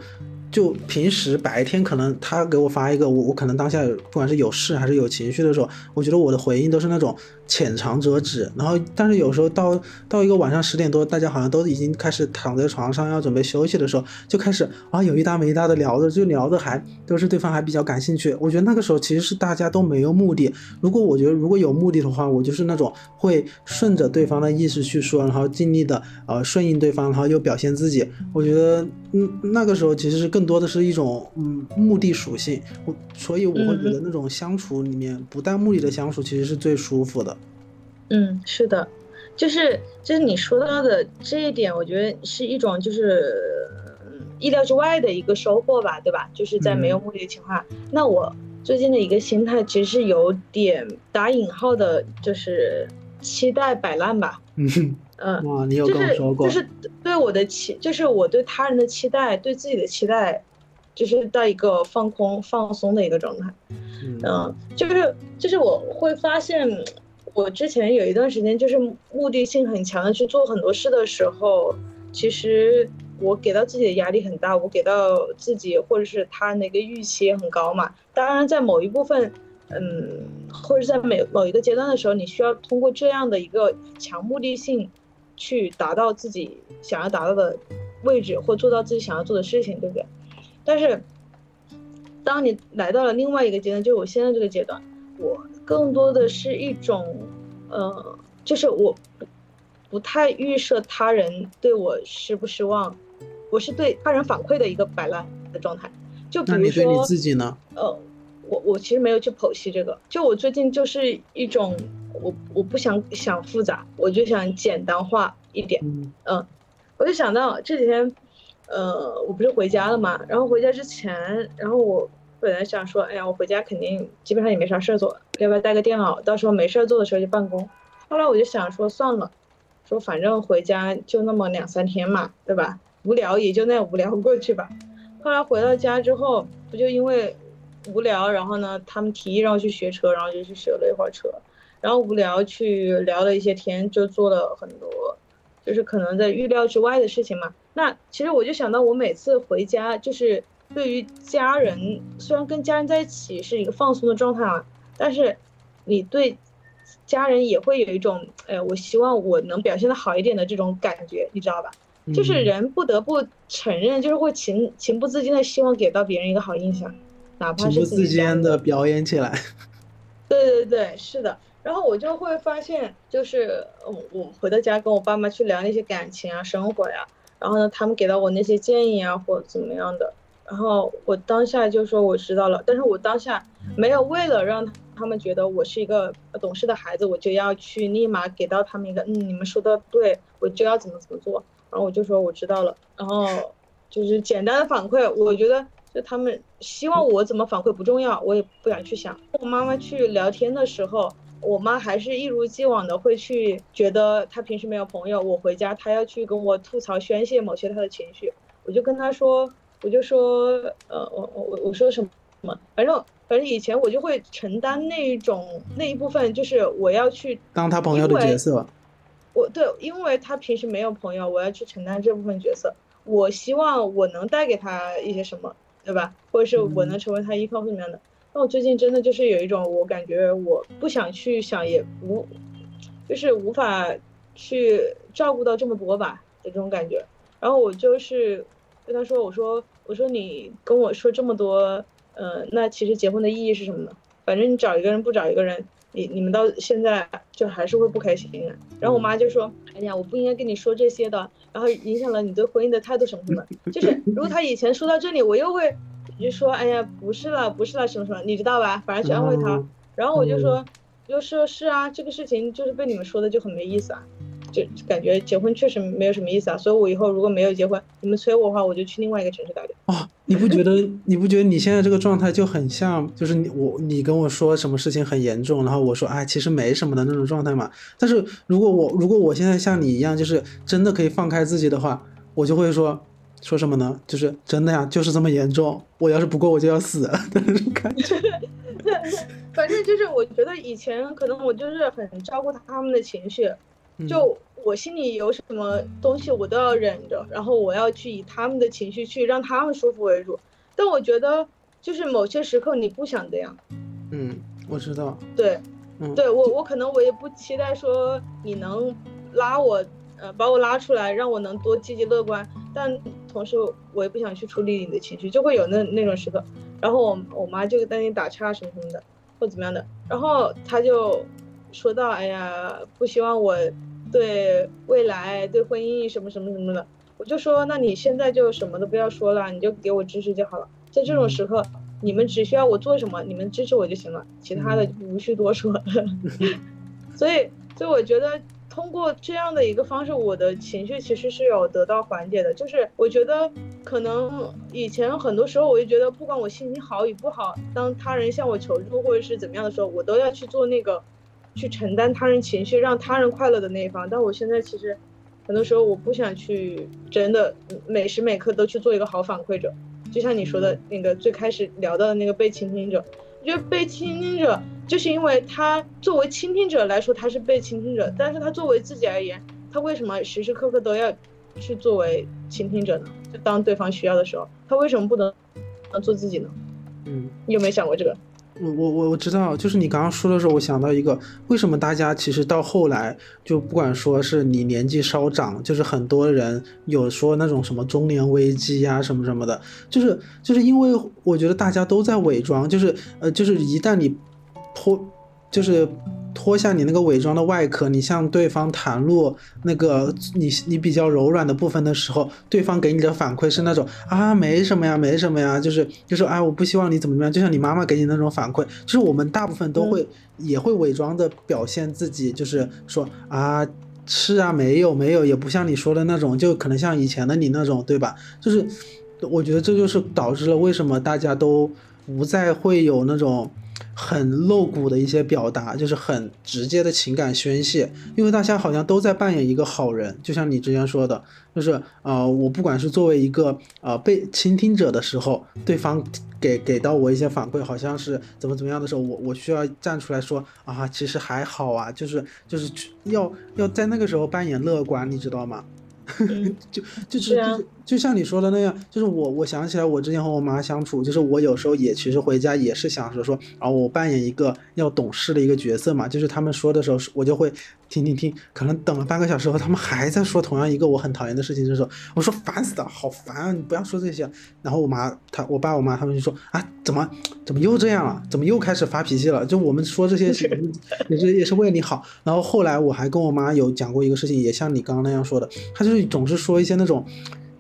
就平时白天可能他给我发一个，我我可能当下不管是有事还是有情绪的时候，我觉得我的回应都是那种浅尝辄止。然后，但是有时候到到一个晚上十点多，大家好像都已经开始躺在床上要准备休息的时候，就开始啊有一搭没一搭的聊着，就聊的还都是对方还比较感兴趣。我觉得那个时候其实是大家都没有目的。如果我觉得如果有目的的话，我就是那种会顺着对方的意思去说，然后尽力的呃顺应对方，然后又表现自己。我觉得嗯那个时候其实是更。更多的是一种嗯目的属性，我所以我会觉得那种相处里面不带目的的相处其实是最舒服的。嗯，是的，就是就是你说到的这一点，我觉得是一种就是意料之外的一个收获吧，对吧？就是在没有目的的情况下，那我最近的一个心态其实是有点打引号的，就是期待摆烂吧。嗯。嗯，哇，你有跟我说过，就是对我的期，就是我对他人的期待，对自己的期待，就是到一个放空、放松的一个状态。嗯，就是就是我会发现，我之前有一段时间就是目的性很强的去做很多事的时候，其实我给到自己的压力很大，我给到自己或者是他那个预期也很高嘛。当然，在某一部分。嗯，或者在每某一个阶段的时候，你需要通过这样的一个强目的性，去达到自己想要达到的位置，或做到自己想要做的事情，对不对？但是，当你来到了另外一个阶段，就是我现在这个阶段，我更多的是一种，呃，就是我不不太预设他人对我失不失望，我是对他人反馈的一个摆烂的状态。就比如说，你自己呢？呃。我我其实没有去剖析这个，就我最近就是一种，我我不想想复杂，我就想简单化一点，嗯，我就想到这几天，呃，我不是回家了嘛，然后回家之前，然后我本来想说，哎呀，我回家肯定基本上也没啥事儿做，要不要带个电脑，到时候没事儿做的时候就办公。后来我就想说算了，说反正回家就那么两三天嘛，对吧？无聊也就那样无聊过去吧。后来回到家之后，不就因为。无聊，然后呢，他们提议让我去学车，然后就去学了一会儿车，然后无聊去聊了一些天，就做了很多，就是可能在预料之外的事情嘛。那其实我就想到，我每次回家，就是对于家人，虽然跟家人在一起是一个放松的状态啊，但是你对家人也会有一种，哎，我希望我能表现的好一点的这种感觉，你知道吧？就是人不得不承认，就是会情情不自禁的希望给到别人一个好印象。情不自禁的表演起来，对对对，是的。然后我就会发现，就是我回到家跟我爸妈去聊那些感情啊、生活呀，然后呢，他们给到我那些建议啊，或怎么样的，然后我当下就说我知道了，但是我当下没有为了让他们觉得我是一个懂事的孩子，我就要去立马给到他们一个嗯，你们说的对，我就要怎么怎么做。然后我就说我知道了，然后就是简单的反馈，我觉得。就他们希望我怎么反馈不重要，我也不想去想。我妈妈去聊天的时候，我妈还是一如既往的会去觉得她平时没有朋友，我回家她要去跟我吐槽宣泄某些她的情绪，我就跟她说，我就说，呃，我我我我说什么，反正反正以前我就会承担那一种那一部分，就是我要去当他朋友的角色。我对，因为他平时没有朋友，我要去承担这部分角色。我希望我能带给他一些什么。对吧？或者是我能成为他依靠，怎么样的？那我最近真的就是有一种，我感觉我不想去想，也无，就是无法去照顾到这么多吧的这种感觉。然后我就是跟他说，我说我说你跟我说这么多，呃，那其实结婚的意义是什么呢？反正你找一个人不找一个人，你你们到现在就还是会不开心。然后我妈就说，哎呀，我不应该跟你说这些的，然后影响了你对婚姻的态度什么什么。就是如果他以前说到这里，我又会就说，哎呀，不是了，不是了，什么什么，你知道吧？反正去安慰他。然后我就说，就说是啊，这个事情就是被你们说的就很没意思啊。就感觉结婚确实没有什么意思啊，所以我以后如果没有结婚，你们催我的话，我就去另外一个城市打掉。哦，你不觉得你不觉得你现在这个状态就很像，就是你我你跟我说什么事情很严重，然后我说哎其实没什么的那种状态嘛。但是如果我如果我现在像你一样，就是真的可以放开自己的话，我就会说说什么呢？就是真的呀，就是这么严重。我要是不过我就要死的 那种感觉。反正就是我觉得以前可能我就是很照顾他们的情绪。就我心里有什么东西，我都要忍着，然后我要去以他们的情绪去让他们舒服为主。但我觉得，就是某些时刻你不想这样。嗯，我知道。对，对我我可能我也不期待说你能拉我，呃，把我拉出来，让我能多积极乐观。但同时我也不想去处理你的情绪，就会有那那种时刻。然后我我妈就在那打岔什么什么的，或怎么样的。然后她就。说到哎呀，不希望我对未来、对婚姻什么什么什么的，我就说，那你现在就什么都不要说了，你就给我支持就好了。在这种时刻，你们只需要我做什么，你们支持我就行了，其他的无需多说。所以，所以我觉得通过这样的一个方式，我的情绪其实是有得到缓解的。就是我觉得可能以前很多时候，我就觉得不管我心情好与不好，当他人向我求助或者是怎么样的时候，我都要去做那个。去承担他人情绪，让他人快乐的那一方。但我现在其实，很多时候我不想去真的每时每刻都去做一个好反馈者。就像你说的那个最开始聊到的那个被倾听者，我觉得被倾听者就是因为他作为倾听者来说他是被倾听者，但是他作为自己而言，他为什么时时刻刻都要去作为倾听者呢？就当对方需要的时候，他为什么不能做自己呢？嗯，你有没有想过这个？我我我我知道，就是你刚刚说的时候，我想到一个，为什么大家其实到后来就不管说是你年纪稍长，就是很多人有说那种什么中年危机呀什么什么的，就是就是因为我觉得大家都在伪装，就是呃就是一旦你泼就是。脱下你那个伪装的外壳，你向对方袒露那个你你比较柔软的部分的时候，对方给你的反馈是那种啊没什么呀，没什么呀，就是就是啊我不希望你怎么怎么样，就像你妈妈给你那种反馈，就是我们大部分都会也会伪装的表现自己，就是说啊是啊没有没有，也不像你说的那种，就可能像以前的你那种，对吧？就是我觉得这就是导致了为什么大家都不再会有那种。很露骨的一些表达，就是很直接的情感宣泄，因为大家好像都在扮演一个好人，就像你之前说的，就是呃，我不管是作为一个呃被倾听者的时候，对方给给到我一些反馈，好像是怎么怎么样的时候，我我需要站出来说啊，其实还好啊，就是就是要要在那个时候扮演乐观，你知道吗？就就是就就像你说的那样，就是我我想起来，我之前和我妈相处，就是我有时候也其实回家也是想着说，啊，我扮演一个要懂事的一个角色嘛，就是他们说的时候，我就会听听听，可能等了半个小时后，他们还在说同样一个我很讨厌的事情的时候，我说烦死了，好烦啊，你不要说这些。然后我妈她我爸我妈他们就说啊，怎么怎么又这样了？怎么又开始发脾气了？就我们说这些 也是也是为你好。然后后来我还跟我妈有讲过一个事情，也像你刚刚那样说的，她就是总是说一些那种。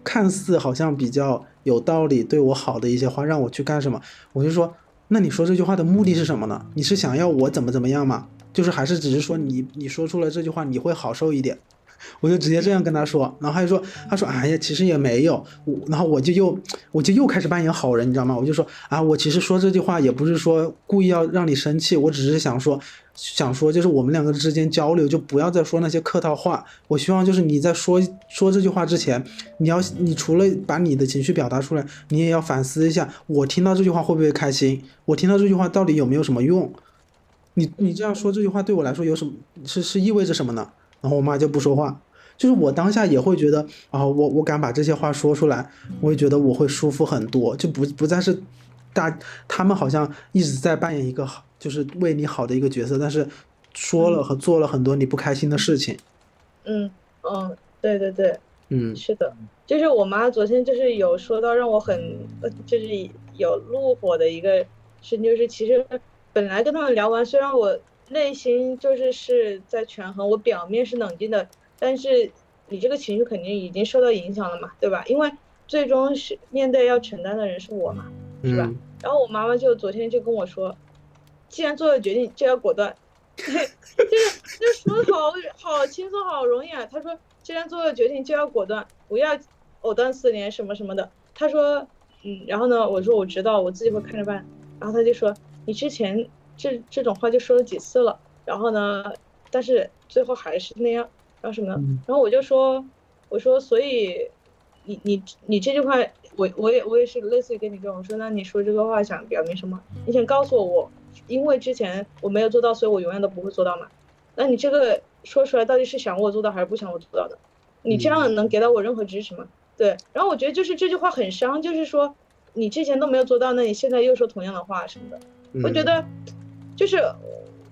看似好像比较有道理、对我好的一些话，让我去干什么？我就说，那你说这句话的目的是什么呢？你是想要我怎么怎么样吗？就是还是只是说你你说出了这句话，你会好受一点？我就直接这样跟他说，然后他就说，他说，哎呀，其实也没有，我，然后我就又，我就又开始扮演好人，你知道吗？我就说，啊，我其实说这句话也不是说故意要让你生气，我只是想说，想说就是我们两个之间交流就不要再说那些客套话，我希望就是你在说说这句话之前，你要，你除了把你的情绪表达出来，你也要反思一下，我听到这句话会不会开心？我听到这句话到底有没有什么用？你你这样说这句话对我来说有什么是是意味着什么呢？然后我妈就不说话，就是我当下也会觉得啊，我我敢把这些话说出来，我也觉得我会舒服很多，就不不再是大他们好像一直在扮演一个好，就是为你好的一个角色，但是说了和做了很多你不开心的事情。嗯嗯，对对对，嗯，是的。就是我妈昨天就是有说到让我很就是有怒火的一个事情，就是其实本来跟他们聊完，虽然我内心就是是在权衡，我表面是冷静的，但是你这个情绪肯定已经受到影响了嘛，对吧？因为最终是面对要承担的人是我嘛，是吧？然后我妈妈就昨天就跟我说，既然做了决定就要果断，就是就说的好好轻松好容易啊。她说既然做了决定就要果断，不要藕断丝连什么什么的。她说嗯，然后呢，我说我知道，我自己会看着办。然后她就说你之前这这种话就说了几次了，然后呢，但是最后还是那样，然后什么？然后我就说我说所以。你你你这句话，我我也我也是类似于跟你跟我说，那你说这个话想表明什么？你想告诉我，我因为之前我没有做到，所以我永远都不会做到嘛？那你这个说出来到底是想我做到还是不想我做到的？你这样能给到我任何支持吗？对，然后我觉得就是这句话很伤，就是说你之前都没有做到，那你现在又说同样的话什么的，我觉得就是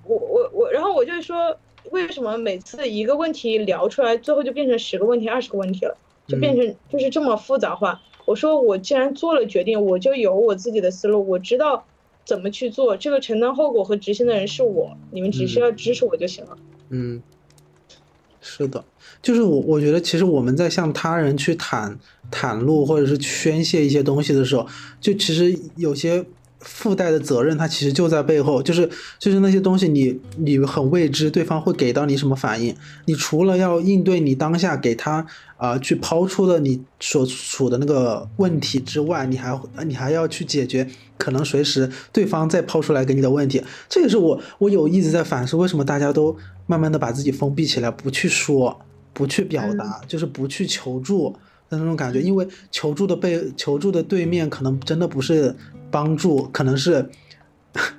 我我我，然后我就说为什么每次一个问题聊出来，最后就变成十个问题、二十个问题了？就变成就是这么复杂化。我说我既然做了决定，我就有我自己的思路，我知道怎么去做。这个承担后果和执行的人是我，你们只需要支持我就行了。嗯，是的，就是我我觉得其实我们在向他人去袒袒露或者是宣泄一些东西的时候，就其实有些。附带的责任，它其实就在背后，就是就是那些东西，你你很未知，对方会给到你什么反应？你除了要应对你当下给他啊去抛出的你所处的那个问题之外，你还你还要去解决可能随时对方再抛出来给你的问题。这也是我我有一直在反思，为什么大家都慢慢的把自己封闭起来，不去说，不去表达，就是不去求助的那种感觉。因为求助的被求助的对面可能真的不是。帮助可能是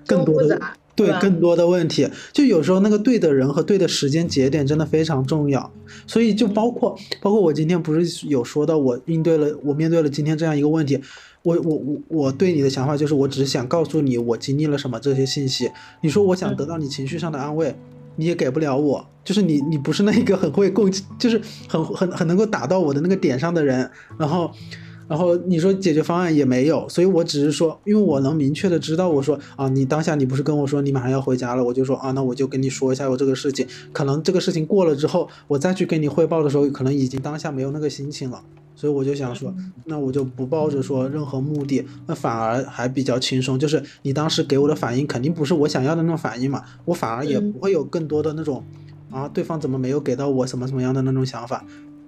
更多的对更多的问题，就有时候那个对的人和对的时间节点真的非常重要。所以就包括包括我今天不是有说到我应对了我面对了今天这样一个问题，我我我我对你的想法就是我只是想告诉你我经历了什么这些信息。你说我想得到你情绪上的安慰，你也给不了我，就是你你不是那个很会共就是很很很能够打到我的那个点上的人，然后。然后你说解决方案也没有，所以我只是说，因为我能明确的知道，我说啊，你当下你不是跟我说你马上要回家了，我就说啊，那我就跟你说一下我这个事情，可能这个事情过了之后，我再去跟你汇报的时候，可能已经当下没有那个心情了，所以我就想说，那我就不抱着说任何目的，那反而还比较轻松，就是你当时给我的反应肯定不是我想要的那种反应嘛，我反而也不会有更多的那种啊，对方怎么没有给到我什么什么样的那种想法。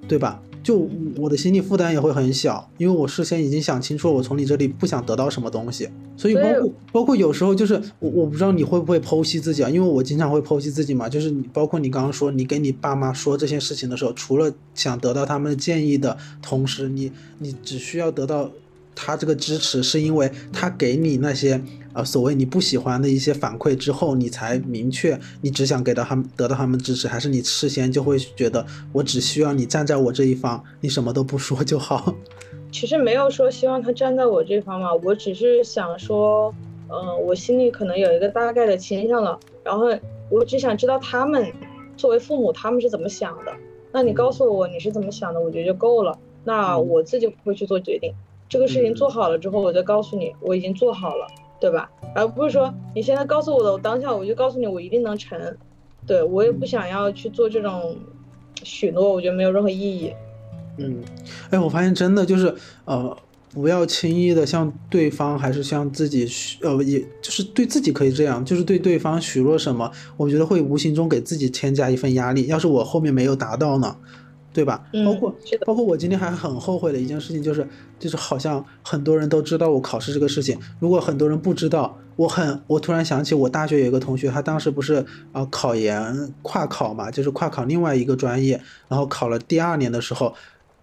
对吧？就我的心理负担也会很小，因为我事先已经想清楚了，我从你这里不想得到什么东西。所以包括包括有时候就是我我不知道你会不会剖析自己啊，因为我经常会剖析自己嘛。就是你包括你刚刚说你跟你爸妈说这些事情的时候，除了想得到他们的建议的同时，你你只需要得到他这个支持，是因为他给你那些。呃，所谓你不喜欢的一些反馈之后，你才明确你只想给到他们得到他们支持，还是你事先就会觉得我只需要你站在我这一方，你什么都不说就好。其实没有说希望他站在我这方嘛，我只是想说，嗯，我心里可能有一个大概的倾向了，然后我只想知道他们作为父母他们是怎么想的。那你告诉我你是怎么想的，我觉得就够了。那我自己会去做决定，这个事情做好了之后，我再告诉你我已经做好了。对吧？而不是说你现在告诉我的，我当下我就告诉你，我一定能成。对我也不想要去做这种许诺，我觉得没有任何意义。嗯，哎，我发现真的就是呃，不要轻易的向对方还是向自己许呃，也就是对自己可以这样，就是对对方许诺什么，我觉得会无形中给自己添加一份压力。要是我后面没有达到呢？对吧？包括包括我今天还很后悔的一件事情，就是就是好像很多人都知道我考试这个事情。如果很多人不知道，我很我突然想起我大学有一个同学，他当时不是啊考研跨考嘛，就是跨考另外一个专业，然后考了第二年的时候。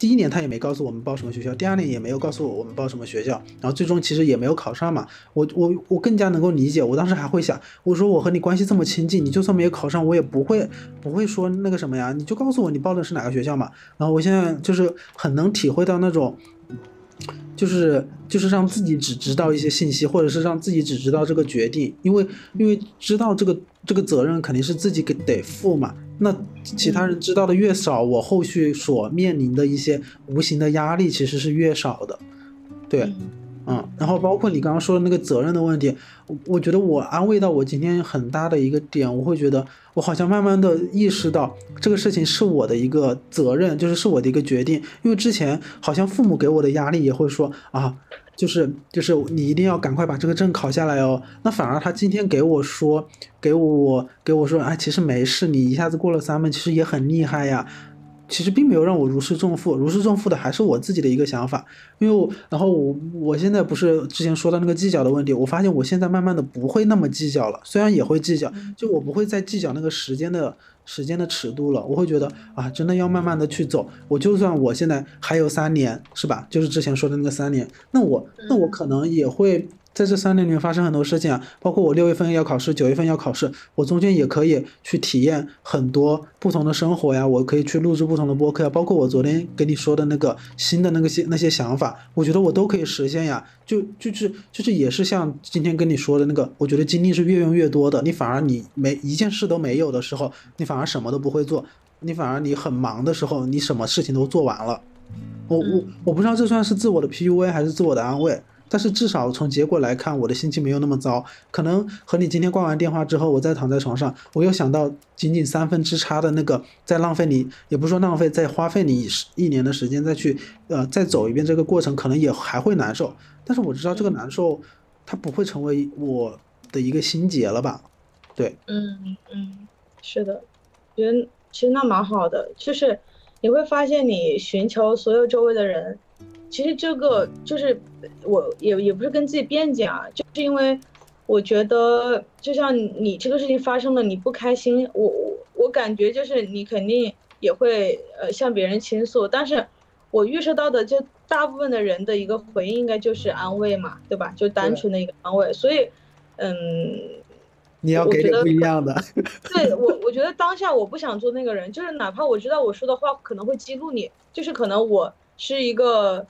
第一年他也没告诉我们报什么学校，第二年也没有告诉我我们报什么学校，然后最终其实也没有考上嘛。我我我更加能够理解，我当时还会想，我说我和你关系这么亲近，你就算没有考上，我也不会不会说那个什么呀，你就告诉我你报的是哪个学校嘛。然后我现在就是很能体会到那种，就是就是让自己只知道一些信息，或者是让自己只知道这个决定，因为因为知道这个这个责任肯定是自己给得负嘛。那其他人知道的越少，我后续所面临的一些无形的压力其实是越少的。对，嗯，然后包括你刚刚说的那个责任的问题，我我觉得我安慰到我今天很大的一个点，我会觉得我好像慢慢的意识到这个事情是我的一个责任，就是是我的一个决定，因为之前好像父母给我的压力也会说啊。就是就是你一定要赶快把这个证考下来哦。那反而他今天给我说，给我给我说，哎，其实没事，你一下子过了三门，其实也很厉害呀。其实并没有让我如释重负，如释重负的还是我自己的一个想法。因为我，然后我我现在不是之前说到那个计较的问题，我发现我现在慢慢的不会那么计较了，虽然也会计较，就我不会再计较那个时间的。时间的尺度了，我会觉得啊，真的要慢慢的去走。我就算我现在还有三年，是吧？就是之前说的那个三年，那我那我可能也会。在这三年里面发生很多事情啊，包括我六月份要考试，九月份要考试，我中间也可以去体验很多不同的生活呀，我可以去录制不同的播客呀，包括我昨天给你说的那个新的那个些那些想法，我觉得我都可以实现呀。就就是就是也是像今天跟你说的那个，我觉得精力是越用越多的，你反而你没一件事都没有的时候，你反而什么都不会做，你反而你很忙的时候，你什么事情都做完了。我我我不知道这算是自我的 PUA 还是自我的安慰。但是至少从结果来看，我的心情没有那么糟。可能和你今天挂完电话之后，我再躺在床上，我又想到仅仅三分之差的那个，在浪费你，也不是说浪费，在花费你一年的时间再去，呃，再走一遍这个过程，可能也还会难受。但是我知道这个难受，它不会成为我的一个心结了吧？对，嗯嗯，是的，觉得其实那蛮好的，就是你会发现你寻求所有周围的人。其实这个就是我也也不是跟自己辩解啊，就是因为我觉得就像你这个事情发生了，你不开心，我我我感觉就是你肯定也会呃向别人倾诉，但是我预设到的就大部分的人的一个回应应该就是安慰嘛，对吧？就单纯的一个安慰，所以嗯，你要给的不一样的，对我我觉得当下我不想做那个人，就是哪怕我知道我说的话可能会激怒你，就是可能我是一个。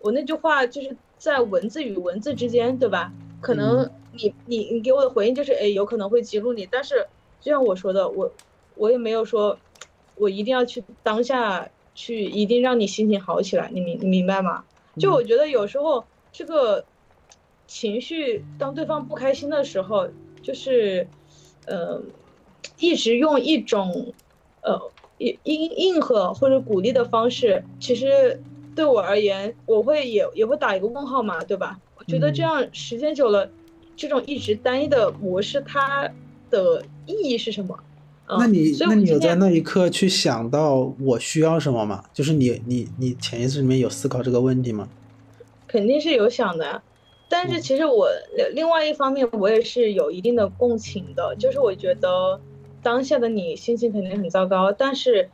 我那句话就是在文字与文字之间，对吧？可能你你你给我的回应就是，哎，有可能会激怒你，但是就像我说的，我我也没有说，我一定要去当下去一定让你心情好起来，你明你明白吗？就我觉得有时候这个情绪，当对方不开心的时候，就是，呃，一直用一种呃应应应和或者鼓励的方式，其实。对我而言，我会也也会打一个问号嘛，对吧？我觉得这样时间久了，这种一直单一的模式，它的意义是什么？那你那你有在那一刻去想到我需要什么吗？就是你你你潜意识里面有思考这个问题吗？肯定是有想的，但是其实我另外一方面，我也是有一定的共情的，就是我觉得当下的你心情肯定很糟糕，但是，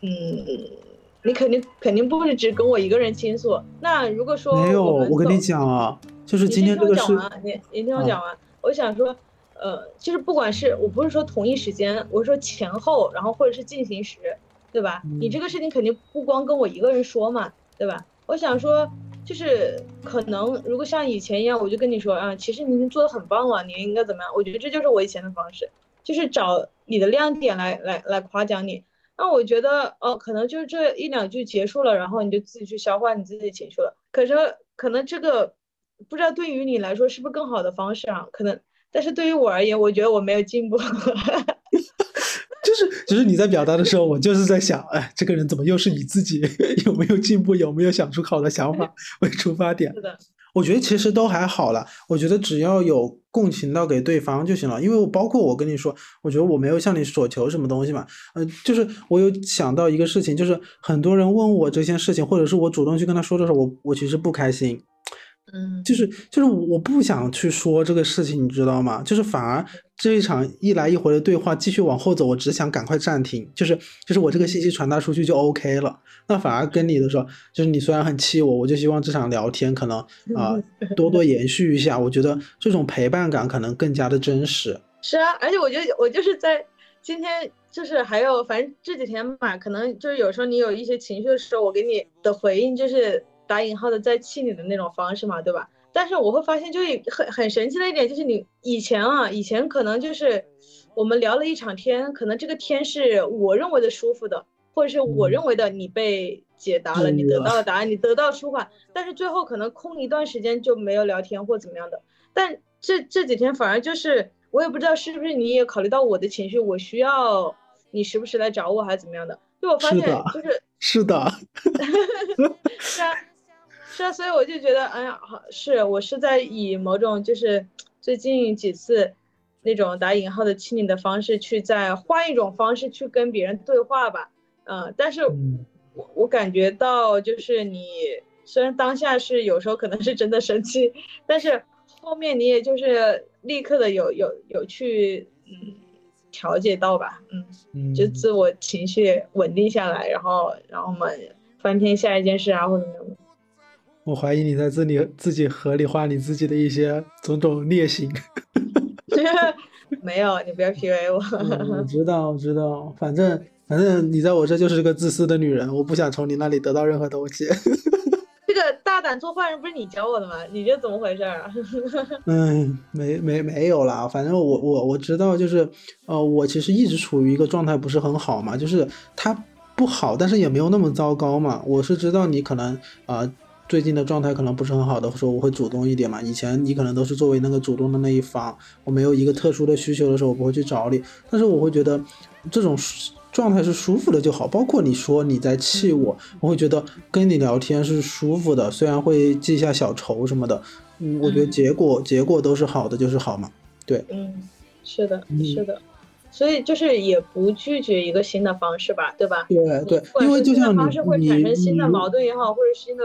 嗯。你肯定肯定不是只跟我一个人倾诉。那如果说没有，我跟你讲啊，就是今天这个事，你你听我讲完。我想说，呃，就是不管是我不是说同一时间，我是说前后，然后或者是进行时，对吧？你这个事情肯定不光跟我一个人说嘛，对吧？我想说，就是可能如果像以前一样，我就跟你说啊，其实你已经做的很棒了，你应该怎么样？我觉得这就是我以前的方式，就是找你的亮点来来来夸奖你。那我觉得哦，可能就是这一两句结束了，然后你就自己去消化你自己的情绪了。可是可能这个不知道对于你来说是不是更好的方式啊？可能，但是对于我而言，我觉得我没有进步。就是，就是你在表达的时候，我就是在想，哎，这个人怎么又是你自己 有没有进步，有没有想出好的想法为出发点？是的。我觉得其实都还好了，我觉得只要有共情到给对方就行了。因为我包括我跟你说，我觉得我没有向你索求什么东西嘛，呃，就是我有想到一个事情，就是很多人问我这件事情，或者是我主动去跟他说的时候，我我其实不开心。嗯，就是就是我不想去说这个事情，你知道吗？就是反而这一场一来一回的对话继续往后走，我只想赶快暂停，就是就是我这个信息传达出去就 OK 了。那反而跟你的时候，就是你虽然很气我，我就希望这场聊天可能 啊多多延续一下。我觉得这种陪伴感可能更加的真实。是啊，而且我觉得我就是在今天，就是还有反正这几天嘛，可能就是有时候你有一些情绪的时候，我给你的回应就是。打引号的在气你的那种方式嘛，对吧？但是我会发现，就是很很神奇的一点，就是你以前啊，以前可能就是我们聊了一场天，可能这个天是我认为的舒服的，或者是我认为的你被解答了，你得到了答案，你得到舒缓，但是最后可能空一段时间就没有聊天或怎么样的。但这这几天反而就是，我也不知道是不是你也考虑到我的情绪，我需要你时不时来找我还是怎么样的？就我发现就是是的，是啊。是啊，所以我就觉得，哎呀，好是我是在以某种就是最近几次那种打引号的亲你的方式，去再换一种方式去跟别人对话吧，嗯，但是我我感觉到就是你虽然当下是有时候可能是真的生气，但是后面你也就是立刻的有有有去嗯调节到吧，嗯，就自我情绪稳定下来，然后然后我们翻篇下一件事啊或者怎么样。我怀疑你在这里自己合理化你自己的一些种种劣行。没有，你不要 PUA 我。我知道，我知道，反正反正你在我这就是个自私的女人，我不想从你那里得到任何东西。这个 大胆做坏人不是你教我的吗？你这怎么回事啊？嗯，没没没有啦，反正我我我知道，就是呃，我其实一直处于一个状态不是很好嘛，就是他不好，但是也没有那么糟糕嘛。我是知道你可能啊。最近的状态可能不是很好的，时候我会主动一点嘛。以前你可能都是作为那个主动的那一方，我没有一个特殊的需求的时候，我不会去找你。但是我会觉得这种状态是舒服的就好。包括你说你在气我，我会觉得跟你聊天是舒服的，虽然会记下小仇什么的，嗯，我觉得结果结果都是好的，就是好嘛。对，嗯，是的，是的。所以就是也不拒绝一个新的方式吧，对吧？对对，因为就像方式会产生新的矛盾也好，或者新的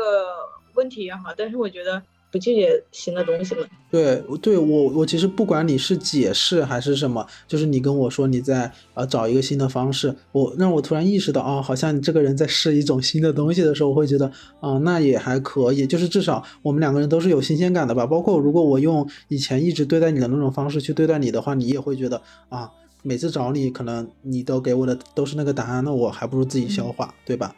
问题也好，但是我觉得不拒绝新的东西嘛。对对，我我其实不管你是解释还是什么，就是你跟我说你在呃找一个新的方式，我让我突然意识到啊，好像你这个人在试一种新的东西的时候，我会觉得啊，那也还可以，就是至少我们两个人都是有新鲜感的吧。包括如果我用以前一直对待你的那种方式去对待你的话，你也会觉得啊。每次找你，可能你都给我的都是那个答案，那我还不如自己消化，对吧？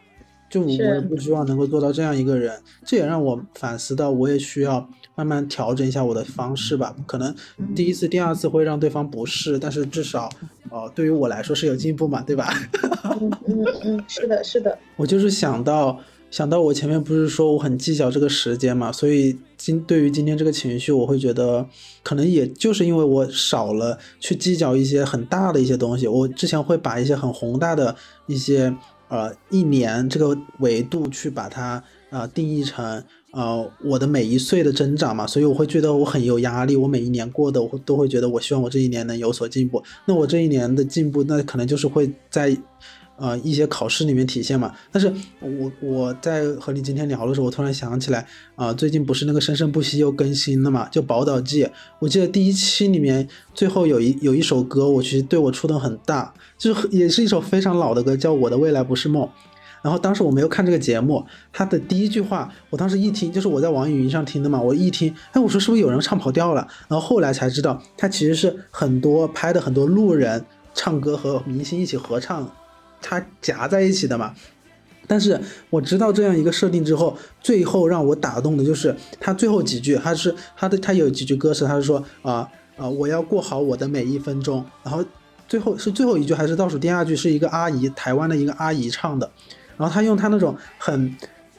就我也不希望能够做到这样一个人，这也让我反思到，我也需要慢慢调整一下我的方式吧。可能第一次、第二次会让对方不适，但是至少，呃，对于我来说是有进步嘛，对吧？嗯嗯嗯，是的，是的。我就是想到。想到我前面不是说我很计较这个时间嘛，所以今对于今天这个情绪，我会觉得可能也就是因为我少了去计较一些很大的一些东西。我之前会把一些很宏大的一些呃一年这个维度去把它呃定义成呃我的每一岁的增长嘛，所以我会觉得我很有压力。我每一年过的我都会觉得我希望我这一年能有所进步。那我这一年的进步，那可能就是会在。呃，一些考试里面体现嘛，但是我我在和你今天聊的时候，我突然想起来，啊，最近不是那个生生不息又更新了嘛，就《宝岛记》，我记得第一期里面最后有一有一首歌，我其实对我触动很大，就是也是一首非常老的歌，叫《我的未来不是梦》。然后当时我没有看这个节目，他的第一句话，我当时一听，就是我在网易云上听的嘛，我一听，哎，我说是不是有人唱跑调了？然后后来才知道，他其实是很多拍的很多路人唱歌和明星一起合唱。它夹在一起的嘛，但是我知道这样一个设定之后，最后让我打动的就是他最后几句，他是他的他有几句歌词，他是说啊啊我要过好我的每一分钟，然后最后是最后一句还是倒数第二句，是一个阿姨台湾的一个阿姨唱的，然后他用他那种很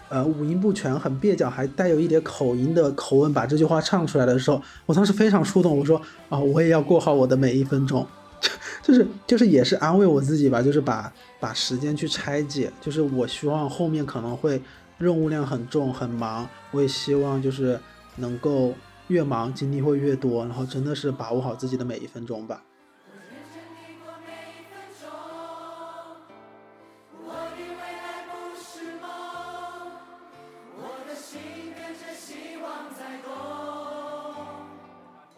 呃五音不全、很蹩脚，还带有一点口音的口吻把这句话唱出来的时候，我当时非常触动，我说啊我也要过好我的每一分钟。就是就是也是安慰我自己吧，就是把把时间去拆解，就是我希望后面可能会任务量很重很忙，我也希望就是能够越忙精力会越多，然后真的是把握好自己的每一分钟吧。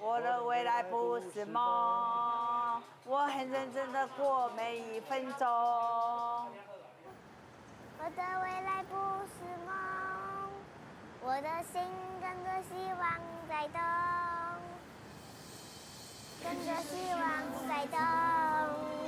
我的未来不是梦。我很认真的过每一分钟。我的未来不是梦，我的心跟着希望在动，跟着希望在动。